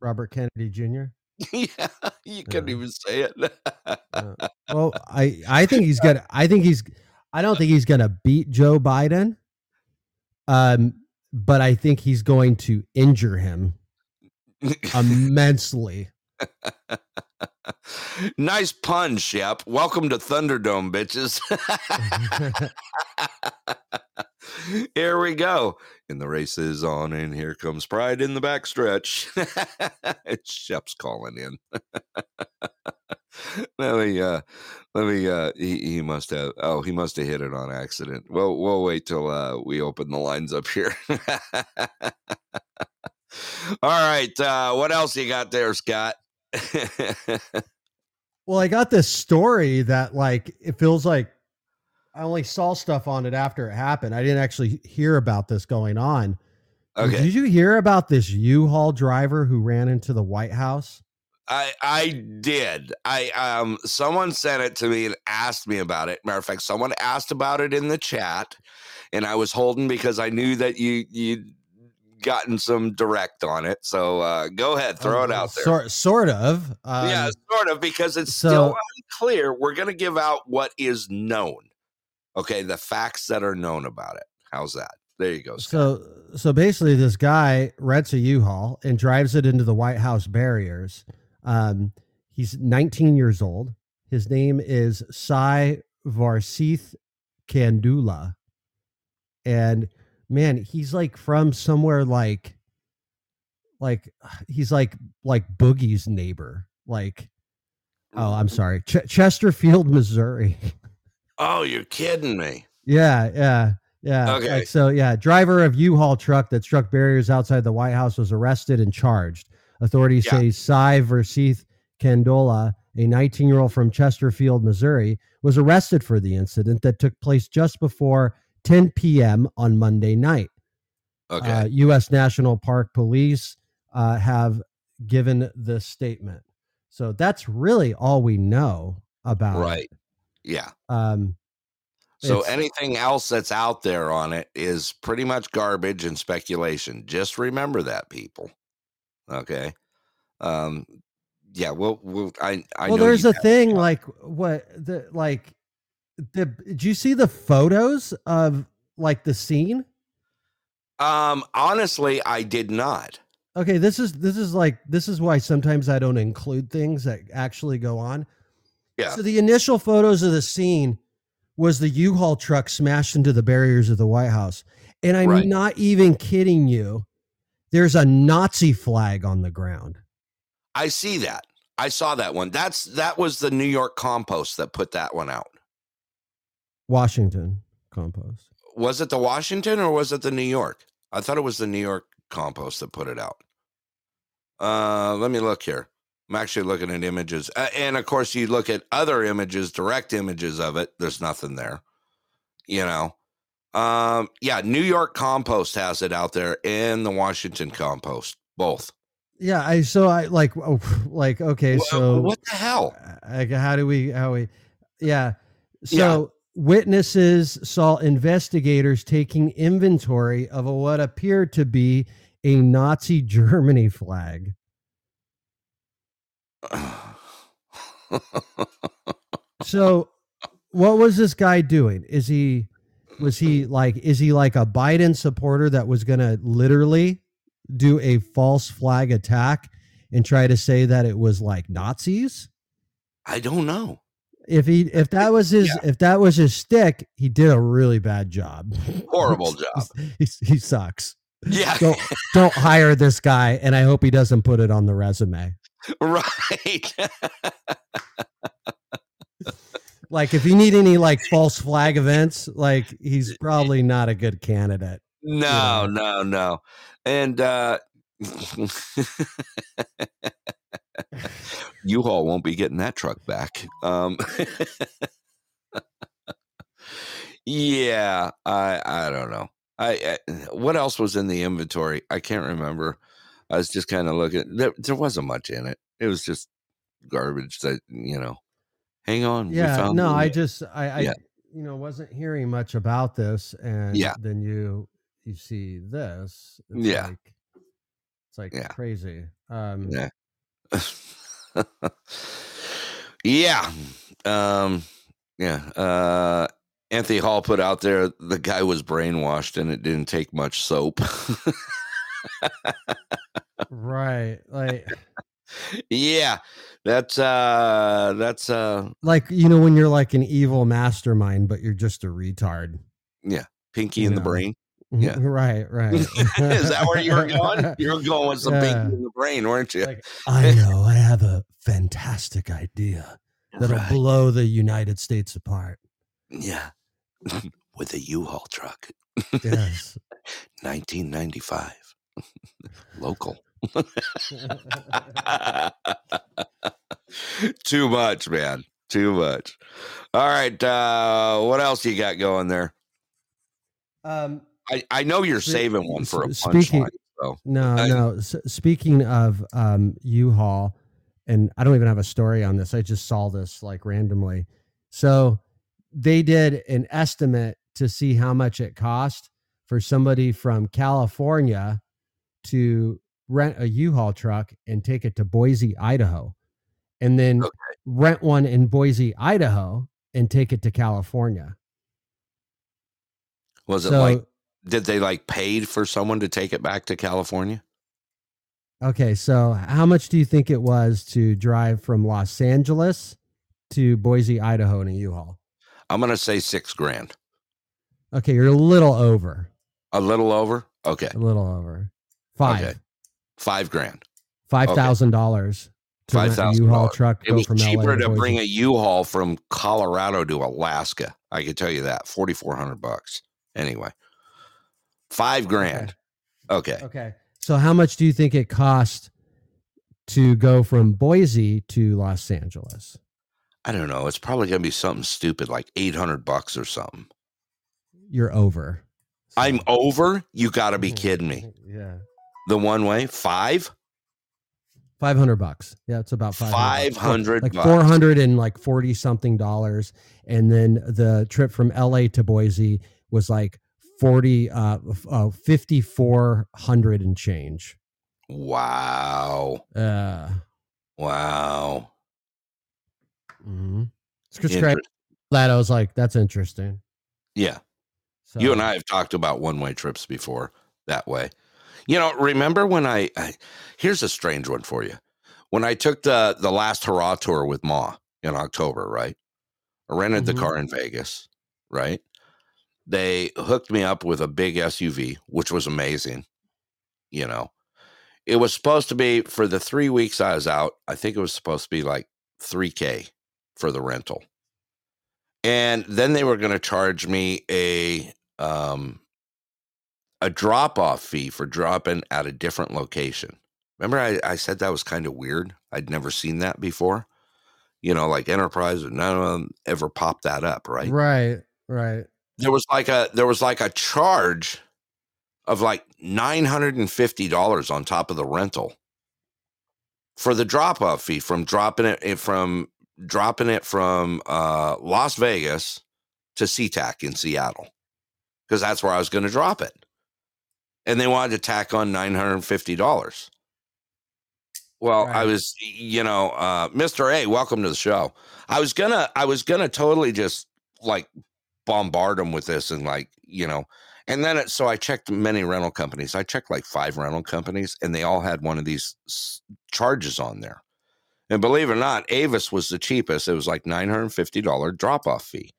Robert Kennedy Jr. [laughs] yeah, you couldn't even say it. Well, [laughs] I I think he's gonna I think he's I don't think he's gonna beat Joe Biden. Um, but I think he's going to injure him immensely. [laughs] nice pun, Shep. Welcome to Thunderdome, bitches. [laughs] here we go. And the race is on, and here comes Pride in the backstretch. [laughs] it's Shep's calling in. [laughs] let me, uh, let me, uh, he, he must have, oh, he must have hit it on accident. Well, we'll wait till, uh, we open the lines up here. All right. Uh, what else you got there, Scott? Well, I got this story that like it feels like I only saw stuff on it after it happened. I didn't actually hear about this going on. Okay. Did you hear about this U-Haul driver who ran into the White House? I I did. I um someone sent it to me and asked me about it. Matter of fact, someone asked about it in the chat, and I was holding because I knew that you you'd gotten some direct on it. So uh go ahead, throw it out there. Sort, sort of. Um, yeah, sort of because it's so- still unclear. We're gonna give out what is known. Okay, the facts that are known about it. How's that? There you go. Scott. So so basically, this guy rents a U-Haul and drives it into the White House barriers. Um, he's 19 years old. His name is Sai Varshith Kandula, and man, he's like from somewhere like like he's like like Boogie's neighbor. Like, oh, I'm sorry, Ch- Chesterfield, Missouri. [laughs] Oh, you're kidding me. Yeah, yeah, yeah. Okay. Like, so yeah, driver of U-Haul truck that struck barriers outside the White House was arrested and charged. Authorities Yeah. say Sai Varshith Kandula, a 19-year-old from Chesterfield, Missouri, was arrested for the incident that took place just before 10 p.m. on Monday night. Okay. Uh, U.S. National Park Police uh, have given this statement. So that's really all we know about it. Yeah. Um, So anything else that's out there on it is pretty much garbage and speculation. Just remember that, people. Okay. Um. Yeah. Well. we'll I. I well, there's a thing like what the like the did you see the photos of like the scene? Um. Honestly, I did not. Okay, this is this is like this is why sometimes I don't include things that actually go on. Yeah. So the initial photos of the scene was the U-Haul truck smashed into the barriers of the White House. And I'm Right. not even kidding you. There's a Nazi flag on the ground. I see that. I saw that one. That's that was the New York Compost that put that one out. Washington compost. Was it the Washington or was it the New York? I thought it was the New York Compost that put it out. Uh, let me look here. I'm actually looking at images, uh, and of course, you look at other images, direct images of it. There's nothing there. You know, um, yeah, New York Compost has it out there, and the Washington Compost, both. Yeah, I so I like oh, [laughs] like okay, Wha- so what the hell? like how do we how we yeah so witnesses saw investigators taking inventory of a, what appeared to be a nazi [laughs] germany flag [sighs] so what was this guy doing is he was he like is he like a biden supporter that was gonna literally do a false flag attack and try to say that it was like nazis I don't know. if he if that was his if that was his stick, he did a really bad job. Horrible [laughs] job. he, he sucks. Yeah, Don't don't hire this guy, and I hope he doesn't put it on the resume. [laughs] right. Like if you need any like [laughs] false flag events, like he's [laughs] probably not a good candidate. No, no, no. And uh U-Haul won't be getting that truck back. Um Yeah, I I don't know. I, I what else was in the inventory? I can't remember. I was just kind of looking. There, there wasn't much in it. It was just garbage that you know. Hang on. Yeah, no, I just I, I Yeah. you know wasn't hearing much about this, and Yeah. then you you see this. It's Yeah. like, it's like Yeah. crazy. Um, Yeah. [laughs] yeah. Um yeah. Uh Anthony Hall put out there the guy was brainwashed and it didn't take much soap. [laughs] right, like. [laughs] yeah. That's uh that's uh like you know when you're like an evil mastermind but you're just a retard yeah, pinky You in the brain. Yeah. right [laughs] right Is that where you were going? [laughs] You were going with some Yeah. pinky in the brain, weren't you? Like, i know i have a fantastic idea that'll Right. blow the united states apart Yeah. with a U-Haul truck. yes 1995. Local. [laughs] [laughs] Too much, man. Too much. All right. Uh, what else you got going there? um I, I know you're Spe- saving one for a speaking- punchline. So no I- no S- speaking of um u-haul and i don't even have a story on this i just saw this like randomly so they did an estimate to see how much it cost for somebody from california to rent a u-haul truck and take it to boise idaho and then Okay. rent one in boise idaho and take it to california was it like, did they like paid for someone to take it back to California? Okay, so how much do you think it was to drive from Los Angeles to Boise, Idaho in a U-Haul? I'm going to say six grand. Okay, you're a little over. A little over? Okay. A little over. Five. Okay. Five grand. Five thousand dollars to rent a $5,000. U-Haul truck. It was from LA cheaper to Boise. bring a U-Haul from Colorado to Alaska. I can tell you that. 4400 bucks. Anyway. 5 grand. Okay. Okay. So how much do you think it cost to go from Boise to Los Angeles? I don't know. It's probably going to be something stupid like 800 bucks or something. You're over. I'm over? You got to be kidding me. Yeah. The one way? 5? Five hundred bucks. Yeah, it's about five 500 like four hundred and like forty something dollars. And then the trip from LA to Boise was like forty uh, uh fifty four hundred and change. Wow. Uh Wow. mm-hmm. It's just great. Interest- That I was like, that's interesting. Yeah. So, You and I have talked about one way trips before that way. You know, remember when I, I here's a strange one for you. When I took the the last hurrah tour with Ma in October, right? I rented Mhm. the car in Vegas. right? They hooked me up with a big SUV, which was amazing. You know, it was supposed to be for the three weeks I was out, I think it was supposed to be like 3K for the rental. And then they were going to charge me a um a drop off fee for dropping at a different location. Remember I, I said that was kind of weird? I'd never seen that before. You know, like enterprise, none of them ever popped that up, right? Right. Right. There was like a there was like a charge of like $950 on top of the rental for the drop off fee from dropping it eh, from dropping it from uh, Las Vegas to SeaTac in Seattle because that's where I was going to drop it. And they wanted to tack on $950. Well, I was, you know, uh, Mr. A, welcome to the show. I was gonna, I was gonna totally just like bombard them with this and like, you know, and then it, so I checked many rental companies. I checked like five rental companies, and they all had one of these s- charges on there. And believe it or not, Avis was the cheapest. It was like nine hundred fifty dollar drop off fee.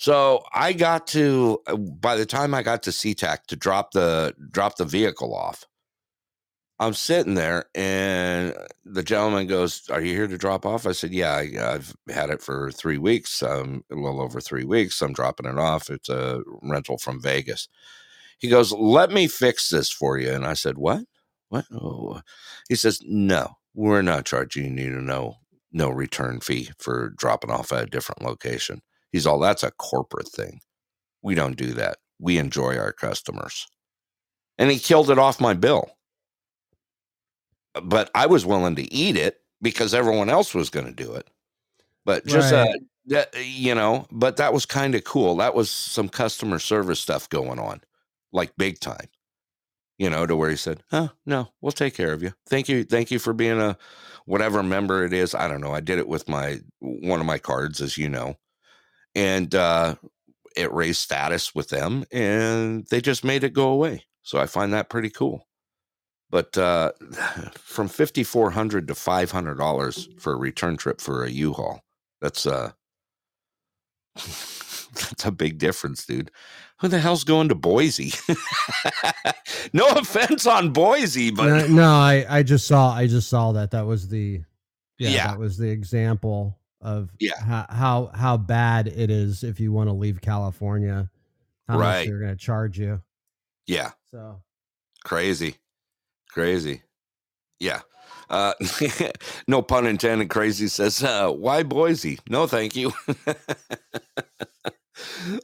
So I got to uh, by the time I got to SeaTac to drop the drop the vehicle off, I'm sitting there and the gentleman goes, Are you here to drop off? I said, Yeah, I, I've had it for three weeks, um, a little over three weeks. I'm dropping it off. It's a rental from Vegas. He goes, Let me fix this for you. And I said, What? What? Oh. He says, No, we're not charging you no, no return fee for dropping off at a different location. He's all, That's a corporate thing. We don't do that. We enjoy our customers. And he killed it off my bill but I was willing to eat it because everyone else was going to do it. But just uh, Right. that, you know, but that was kind of cool. That was some customer service stuff going on, like big time. You know, to where he said, "Oh no, we'll take care of you. Thank you, thank you for being a whatever member it is. I don't know. I did it with my one of my cards, as you know, and uh, it raised status with them, and they just made it go away. So I find that pretty cool but uh, [sighs] from fifty four hundred to five hundred dollars for a return trip for a U-Haul, that's uh, [laughs] that's a big difference, dude. Who the hell's going to Boise? [laughs] no offense on Boise, but no, no, I I just saw I just saw that that was the yeah, Yeah. that was the example of Yeah. how how, how bad it is if you want to leave California. How much Right. they're going to charge you. yeah, So crazy, crazy. Yeah. Uh, [laughs] no pun intended. Crazy says, uh, "Why Boise? No, thank you." [laughs]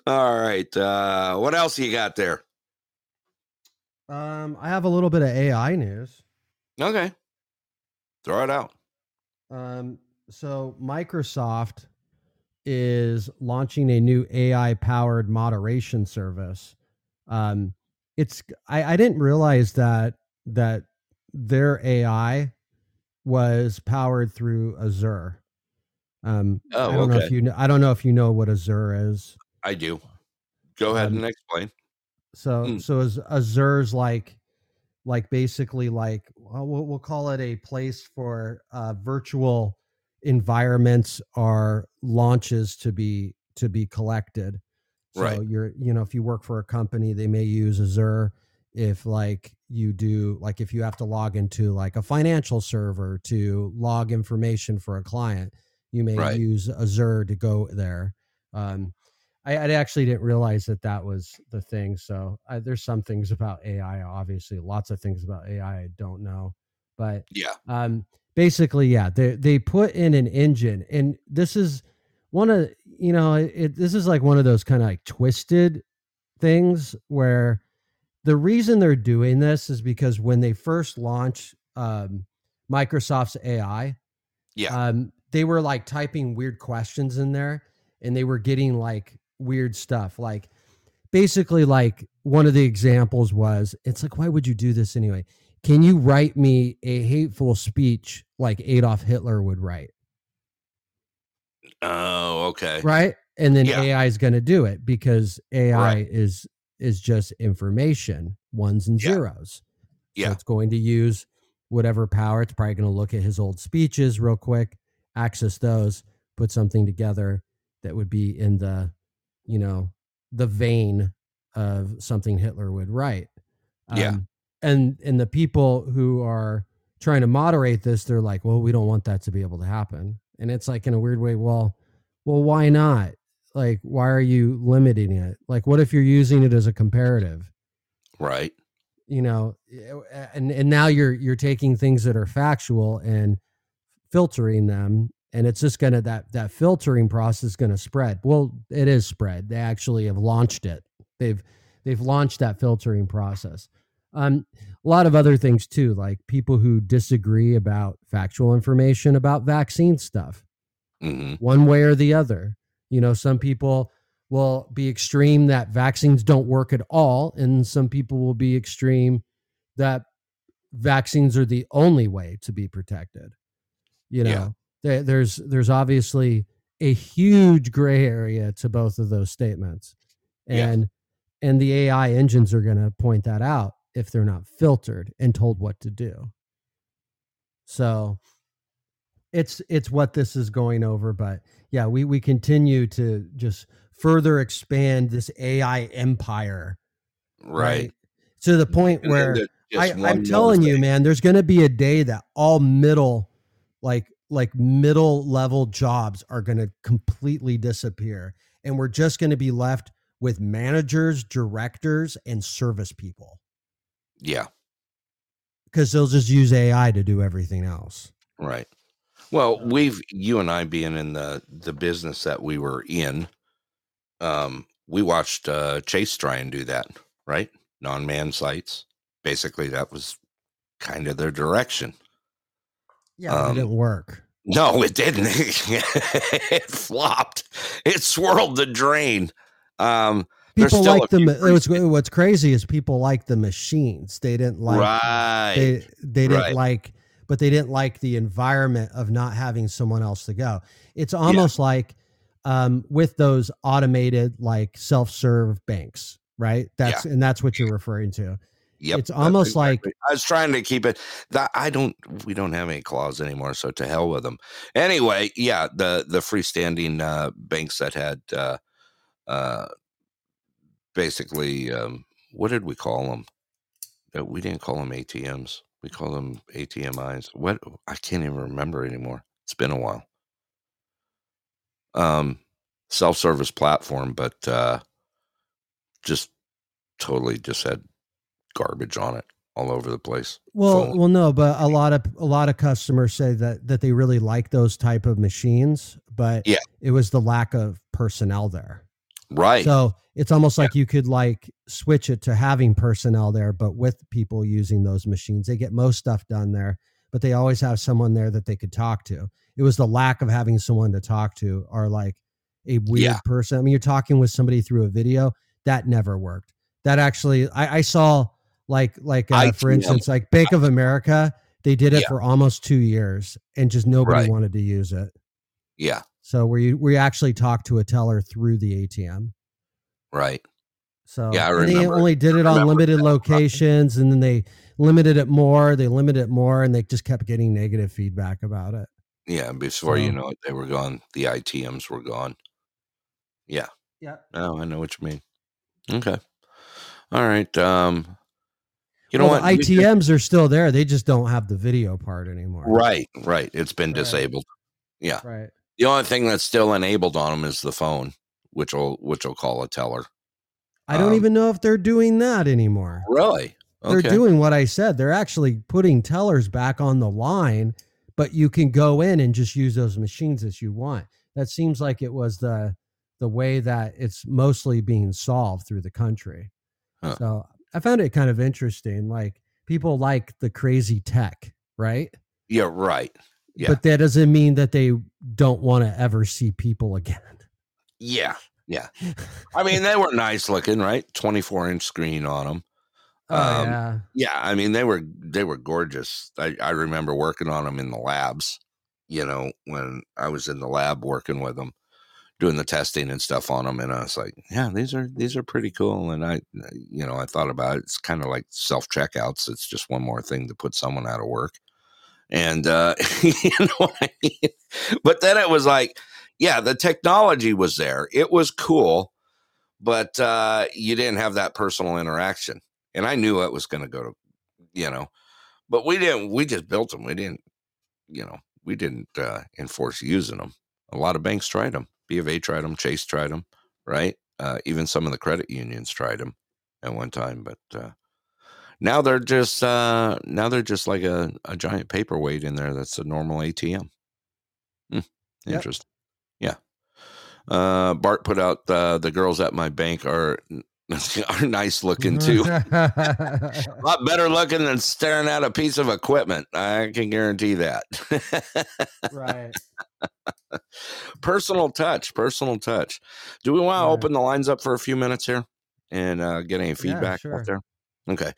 All right. Uh, what else you got there? um I have a little bit of AI news. Okay. Throw it out. Um, so Microsoft is launching a new AI powered moderation service. Um, it's I, I didn't realize that that their AI was powered through Azure. Um, Oh, I don't know if okay. you know. I don't know if you know what Azure is. I do. Go ahead Um, and explain. So Mm. so Az- Azure's like like basically like well, we'll, we'll call it a place for uh, virtual environments are launches to be to be collected. So Right. you're you know if you work for a company, they may use Azure. If like you do like if you have to log into like a financial server to log information for a client, you may Right. use Azure to go there. Um, I, I actually didn't realize that that was the thing. So I, there's some things about AI, obviously, lots of things about AI I don't know, but Yeah. um, basically, yeah, they they put in an engine, and this is one of you know it, this is like one of those kind of like twisted things where the reason they're doing this is because when they first launched um, Microsoft's AI, Yeah. um, they were like typing weird questions in there and they were getting like weird stuff like basically like one of the examples was it's like why would you do this anyway can you write me a hateful speech like adolf hitler would write Oh, okay. right and then Yeah. ai is going to do it because ai Right. is is just information ones and Yeah. zeros so Yeah. it's going to use whatever power. It's probably going to look at his old speeches real quick, access those, put something together that would be in the you know, the vein of something Hitler would write. Yeah. Um, And and the people who are trying to moderate this, they're like, well, we don't want that to be able to happen. And it's like in a weird way, well, well, why not? Like, why are you limiting it? Like, what if you're using it as a comparative? Right. You know, eh, and and now you're you're taking things that are factual and filtering them and it's just gonna that that filtering process is gonna spread well it is spread they actually have launched it they've they've launched that filtering process um a lot of other things too like people who disagree about factual information about vaccine stuff. Hmm one way or the other. You know some people will be extreme that vaccines don't work at all and some people will be extreme that vaccines are the only way to be protected. You know Yeah. there, there's there's obviously a huge gray area to both of those statements. Yeah. and and the ai engines are going to point that out if they're not filtered and told what to do. So it's it's what this is going over but yeah we we continue to just further expand this ai empire Right. to the point And where I I'm telling you, man, there's going to be a day that all middle, like like middle level jobs are going to completely disappear, and we're just going to be left with managers, directors, and service people Yeah. because they'll just use AI to do everything else. Right. Well, we've you and I being in the the business that we were in, um, we watched uh, Chase try and do that, right? Non-man sites. Basically, that was kind of their direction. Yeah, Um, it didn't work. No, it didn't. [laughs] it flopped. It swirled the drain. Um, People like the. What's, what's crazy is people like the machines. They didn't like. right. they they didn't right. like but they didn't like the environment of not having someone else to go it's almost like um, with those automated like self-serve banks right that's and that's what you're referring to Yep, it's almost like I was trying to keep it that I don't we don't have any claws anymore, so to hell with them. Anyway, yeah, the the freestanding uh, banks that had uh, uh, basically um, what did we call them? Uh, we didn't call them ATMs. We call them ATMIs. What I can't even remember anymore. It's been a while. Um, self service platform, but uh, just totally just had garbage on it all over the place. well Phone. well no but a lot of a lot of customers say that that they really like those type of machines but Yeah. it was the lack of personnel there Right. So it's almost like you could like switch it to having personnel there, but with people using those machines. They get most stuff done there, but they always have someone there that they could talk to. It was the lack of having someone to talk to or like a weird Yeah. person. I mean, you're talking with somebody through a video. That never worked. That actually I, I saw like like uh, for instance, like Bank of America, they did it Yeah. for almost two years and just nobody Right. wanted to use it. Yeah. So you we actually talked to a teller through the ATM. Right. So Yeah, I and they remember- only did it on limited locations, and then they limited it more. They limited it more, and they just kept getting negative feedback about it. Yeah. and Before you know it, they were gone. The ITMs were gone. Yeah. Yeah. Oh, I know what you mean. Okay. All right. Um, you know well, what? We ITMs are still there. They just don't have the video part anymore. Right. Right. It's been Right. disabled. Yeah. Right. The only thing that's still enabled on them is the phone, which will which will call a teller. I don't Um, even know if they're doing that anymore. Really? They're doing what I said. They're actually putting tellers back on the line, but you can go in and just use those machines as you want. That seems like it was the the way that it's mostly being solved through the country. Huh. So I found it kind of interesting. Like people like the crazy tech, right? Yeah. Right. Yeah. But that doesn't mean that they don't want to ever see people again. Yeah. Yeah. I mean, they were [laughs] nice looking, right? 24 inch screen on them. Oh Um, yeah. Yeah, I mean they were they were gorgeous. I, I remember working on them in the labs. You know, when I was in the lab working with them, doing the testing and stuff on them, and I was like, "Yeah, these are these are pretty cool." And I, you know, I thought about it. It's kind of like self checkouts. It's just one more thing to put someone out of work. And uh, [laughs] you know what I mean. But then it was like, yeah, the technology was there. It was cool. but uh, you didn't have that personal interaction. And I knew it was going to go to, you know, but we didn't. We just built them. We didn't, you know, we didn't uh, enforce using them. A lot of banks tried them. B of A tried them. Chase tried them. Right. Uh, even some of the credit unions tried them at one time, but uh, now they're just uh, now they're just like a, a giant paperweight in there. That's a normal ATM. Hmm, Yep. interesting. Yeah. Uh, Bart put out uh, the girls at my bank are [laughs] are nice looking too. [laughs] a lot [laughs] better looking than staring at a piece of equipment. I can guarantee that. right. personal touch, personal touch. Do we want to Right. open the lines up for a few minutes here and uh, get any feedback sure. out there? Okay,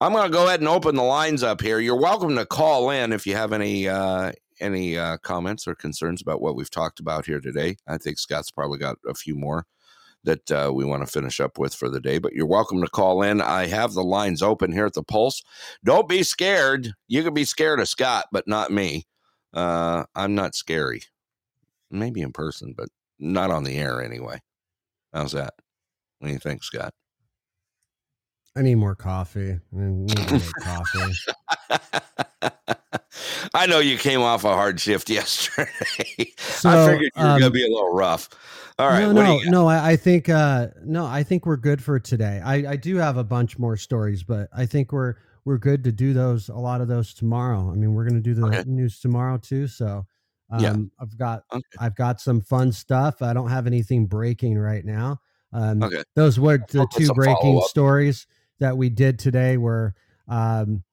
I'm going to go ahead and open the lines up here. You're welcome to call in if you have any uh, any uh, comments or concerns about what we've talked about here today. I think Scott's probably got a few more that uh, we want to finish up with for the day, but you're welcome to call in. I have the lines open here at the Pulse. Don't be scared. You can be scared of Scott, but not me. Uh, I'm not scary. Maybe in person, but not on the air anyway. How's that? What do you think, Scott? I need more coffee. I need more coffee. [laughs] I know you came off a hard shift [laughs] yesterday. I figured you were gonna um, be a little rough. All right, no, no, no. I, I think uh, no. I think we're good for today. I, I do have a bunch more stories, but I think we're we're good to do those. A lot of those tomorrow. I mean, we're going to do the Okay. news tomorrow too. So um, Yeah. I've got Okay. I've got some fun stuff. I don't have anything breaking right now. Um, Okay. Those were the I'll two breaking stories that we did today. Were um,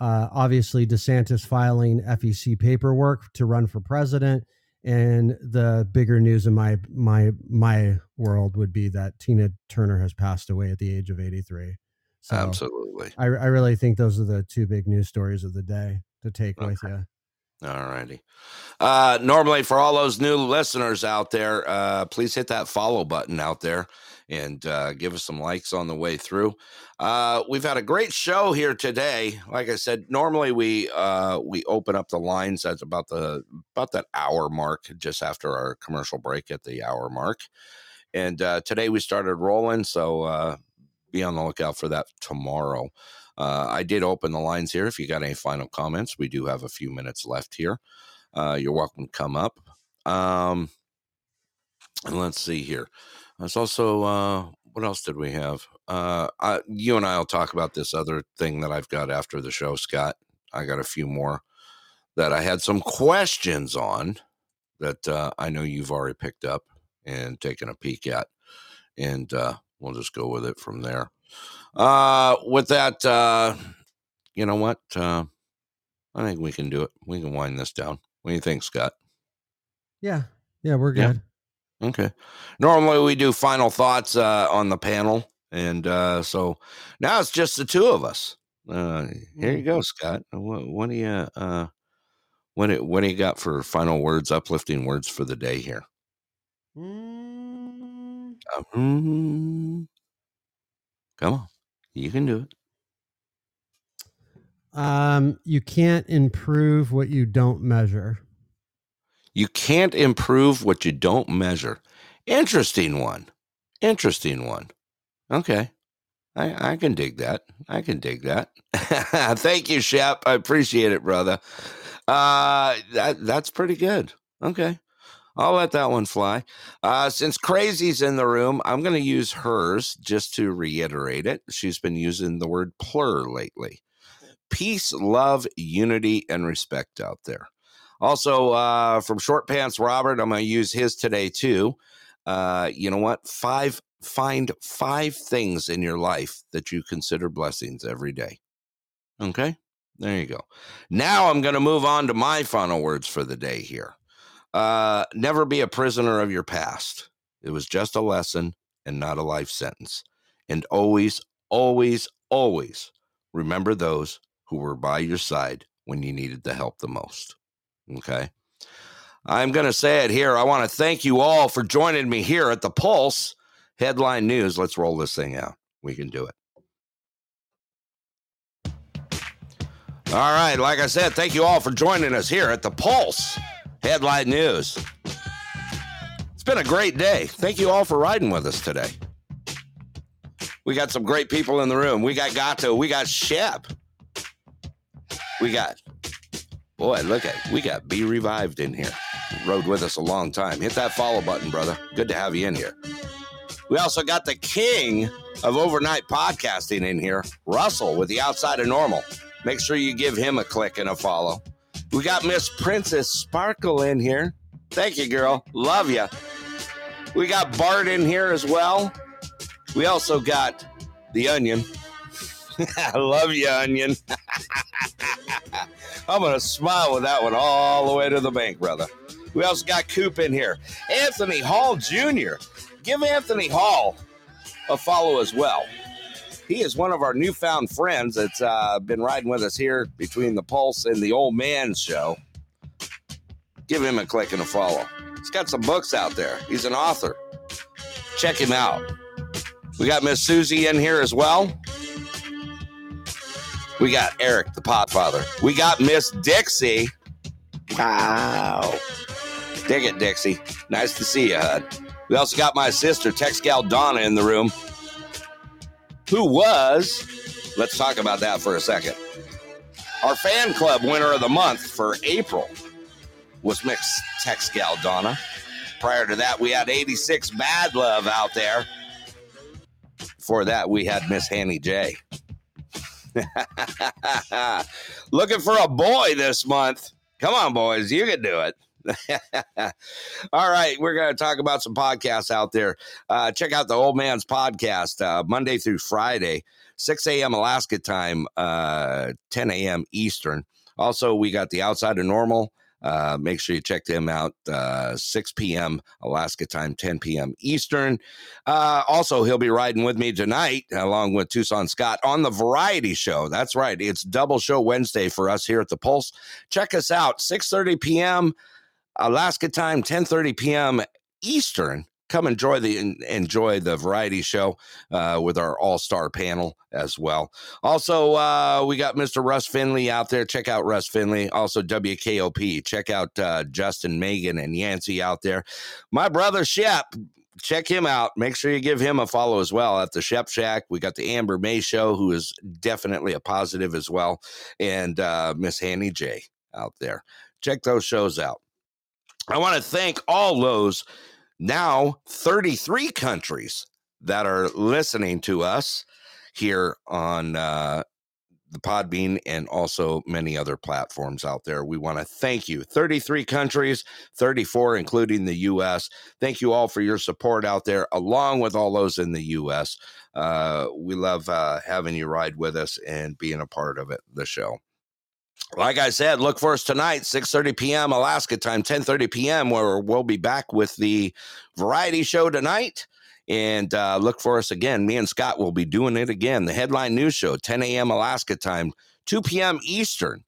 uh, obviously DeSantis filing FEC paperwork to run for president, and the bigger news in my my my world would be that Tina Turner has passed away at the age of 83. So Absolutely. I, I really think those are the two big news stories of the day to take with you. All righty. Uh, normally, for all those new listeners out there, uh, please hit that follow button out there and uh, give us some likes on the way through. Uh, we've had a great show here today. Like I said, normally we uh, we open up the lines at about the about that hour mark, just after our commercial break at the hour mark. And uh, today we started rolling, so uh, be on the lookout for that tomorrow. Uh, I did open the lines here. If you got any final comments, we do have a few minutes left here. Uh, you're welcome to come up. Um, and let's see here. There's also uh, what else did we have? Uh, I, you and I will talk about this other thing that I've got after the show, Scott. I got a few more that I had some questions on that uh, I know you've already picked up and taken a peek at, and uh, we'll just go with it from there. Uh, with that, uh, you know what? Uh, I think we can do it. We can wind this down. What do you think, Scott? Yeah, yeah, we're Yeah. good. Okay. Normally we do final thoughts uh, on the panel, and uh, so now it's just the two of us. Uh, here you go, Scott. What, what do you uh, what do, what do you got for final words, uplifting words for the day here? Mm, Um, come on, you can do it. Um, you can't improve what you don't measure. You can't improve what you don't measure. Interesting one. Interesting one. Okay. I, I can dig that. I can dig that. [laughs] Thank you, Shep. I appreciate it, brother. Uh that that's pretty good. Okay. I'll let that one fly. Uh, since Crazy's in the room, I'm going to use hers just to reiterate it. She's been using the word plur lately. Peace, love, unity, and respect out there. Also, uh, from Short Pants Robert, I'm going to use his today too. Uh, you know what? Five, find five things in your life that you consider blessings every day. Okay, there you go. Now I'm going to move on to my final words for the day here. Uh, never be a prisoner of your past. It was just a lesson and not a life sentence. And always, always, always remember those who were by your side when you needed the help the most. Okay. I'm going to say it here. I want to thank you all for joining me here at the Pulse Headline News. Let's roll this thing out. We can do it. All right. Like I said, thank you all for joining us here at the Pulse Headline News. It's been a great day. Thank you all for riding with us today. We got some great people in the room. We got Gato. We got Shep. We got, boy, look at, we got Be Revived in here. Rode with us a long time. Hit that follow button, brother. Good to have you in here. We also got the king of overnight podcasting in here, Russell, with the outside of normal. Make sure you give him a click and a follow. We got Miss Princess Sparkle in here. Thank you, girl. Love you. We got Bart in here as well. We also got the Onion. [laughs] I love you, Onion. [laughs] I'm going to smile with that one all the way to the bank, brother. We also got Coop in here. Anthony Hall Jr. Give Anthony Hall a follow as well. He is one of our newfound friends that's uh, been riding with us here between the Pulse and the Old Man Show. Give him a click and a follow. He's got some books out there. He's an author. Check him out. We got Miss Susie in here as well. We got Eric, the Potfather. We got Miss Dixie. Wow. Dig it, Dixie. Nice to see you, Hud. We also got my sister, Tex Gal Donna, in the room, who was, let's talk about that for a second. Our fan club winner of the month for April was Mix Tex Donna. Prior to that, we had 86 Mad Love out there. Before that, we had Miss Hanny J. [laughs] Looking for a boy this month. Come on, boys, you can do it. [laughs] All right, we're going to talk about some podcasts out there. Uh, check out the Old Man's Podcast uh, Monday through Friday, 6 a.m. Alaska time, uh, 10 a.m. Eastern. Also, we got the Outside of Normal. Uh, make sure you check them out. Uh, 6 p.m. Alaska time, 10 p.m. Eastern. Uh, also, he'll be riding with me tonight, along with Tucson Scott, on the Variety Show. That's right. It's double show Wednesday for us here at the Pulse. Check us out, 6:30 p.m. Alaska time, 10:30 p.m. Eastern. Come enjoy the enjoy the variety show uh, with our all star panel as well. Also, uh, we got Mr. Russ Finley out there. Check out Russ Finley. Also, WKOP. Check out uh, Justin Megan and Yancey out there. My brother Shep check him out. Make sure you give him a follow as well at the Shep Shack. We got the Amber May Show, who is definitely a positive as well, and uh, Miss Hanny J out there. Check those shows out. I want to thank all those now 33 countries that are listening to us here on uh, the Podbean and also many other platforms out there. We want to thank you. 33 countries, 34 including the U.S. Thank you all for your support out there, along with all those in the U.S. Uh, we love uh, having you ride with us and being a part of it, the show like I said, look for us tonight, 6:30 p.m. Alaska time, 10:30 p.m., where we'll be back with the variety show tonight. And uh, look for us again. Me and Scott will be doing it again. The headline news show, 10 a.m. Alaska time, 2 p.m. Eastern.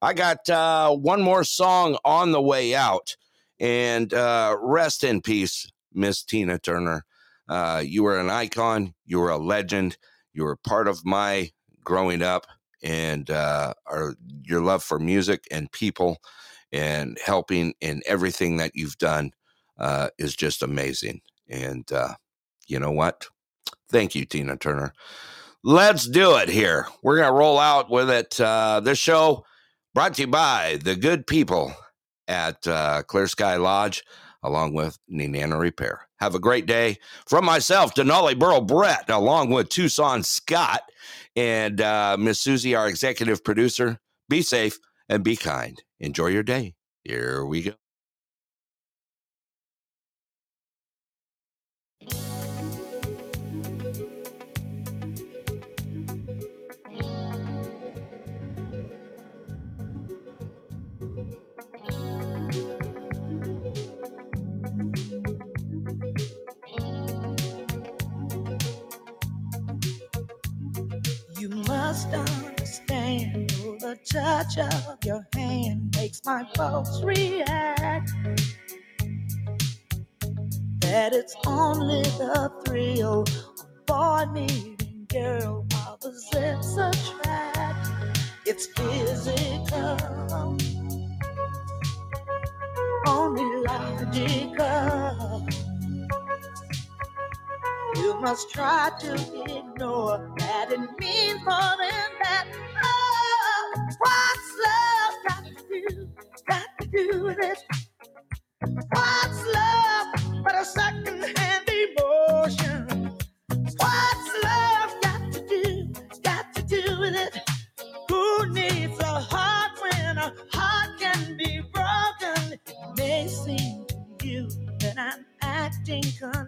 I got uh, one more song on the way out. And uh, rest in peace, Miss Tina Turner. Uh, you were an icon. You were a legend. You were part of my growing up and uh, our your love for music and people and helping in everything that you've done uh, is just amazing. And uh, you know what? Thank you, Tina Turner. Let's do it here. We're going to roll out with it. Uh, this show brought to you by the good people at uh, Clear Sky Lodge, along with Nenana Repair. Have a great day. From myself, Denali Burrow Brett, along with Tucson Scott and uh, Miss Susie, our executive producer. Be safe and be kind. Enjoy your day. Here we go. Must understand oh, the touch of your hand makes my pulse react. That it's only the thrill of boy meeting girl opposites attract. It's physical, only logical. You must try to ignore that it means more than that. Oh, what's love got to do? Got to do with it. What's love but a second-hand emotion? What's love got to do? Got to do with it. Who needs a heart when a heart can be broken? It may seem to you that I'm acting you're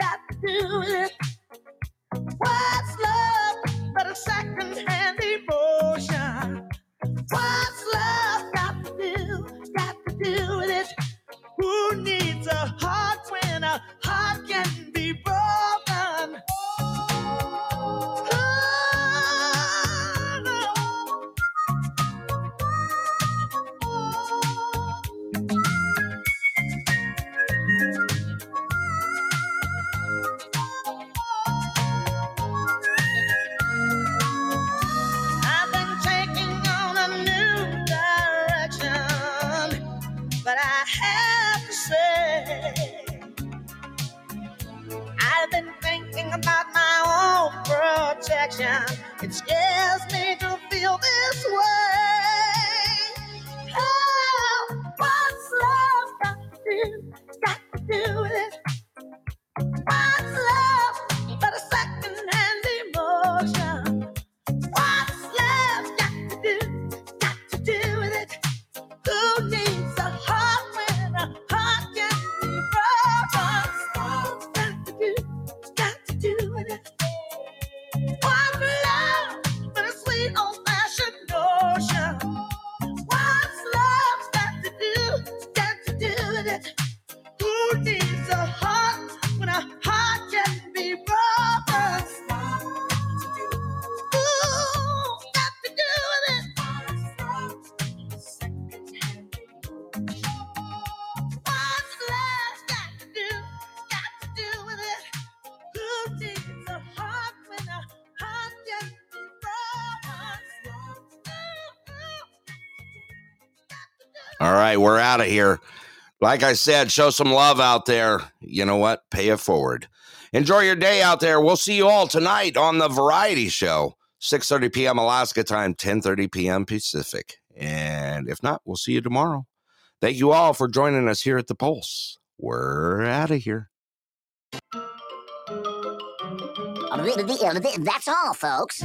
Got to do with it. What's love but a second-hand emotion? What's love got to do? Got to do with it. Who needs a heart when a heart can be broken? Protection. It scares me to feel this way. Out of here. Like I said, show some love out there. You know what? Pay it forward. Enjoy your day out there. We'll see you all tonight on the Variety Show, 6:30 p.m. Alaska time, 10:30 p.m. Pacific. And if not, we'll see you tomorrow. Thank you all for joining us here at the Pulse. We're out of here. That's all, folks.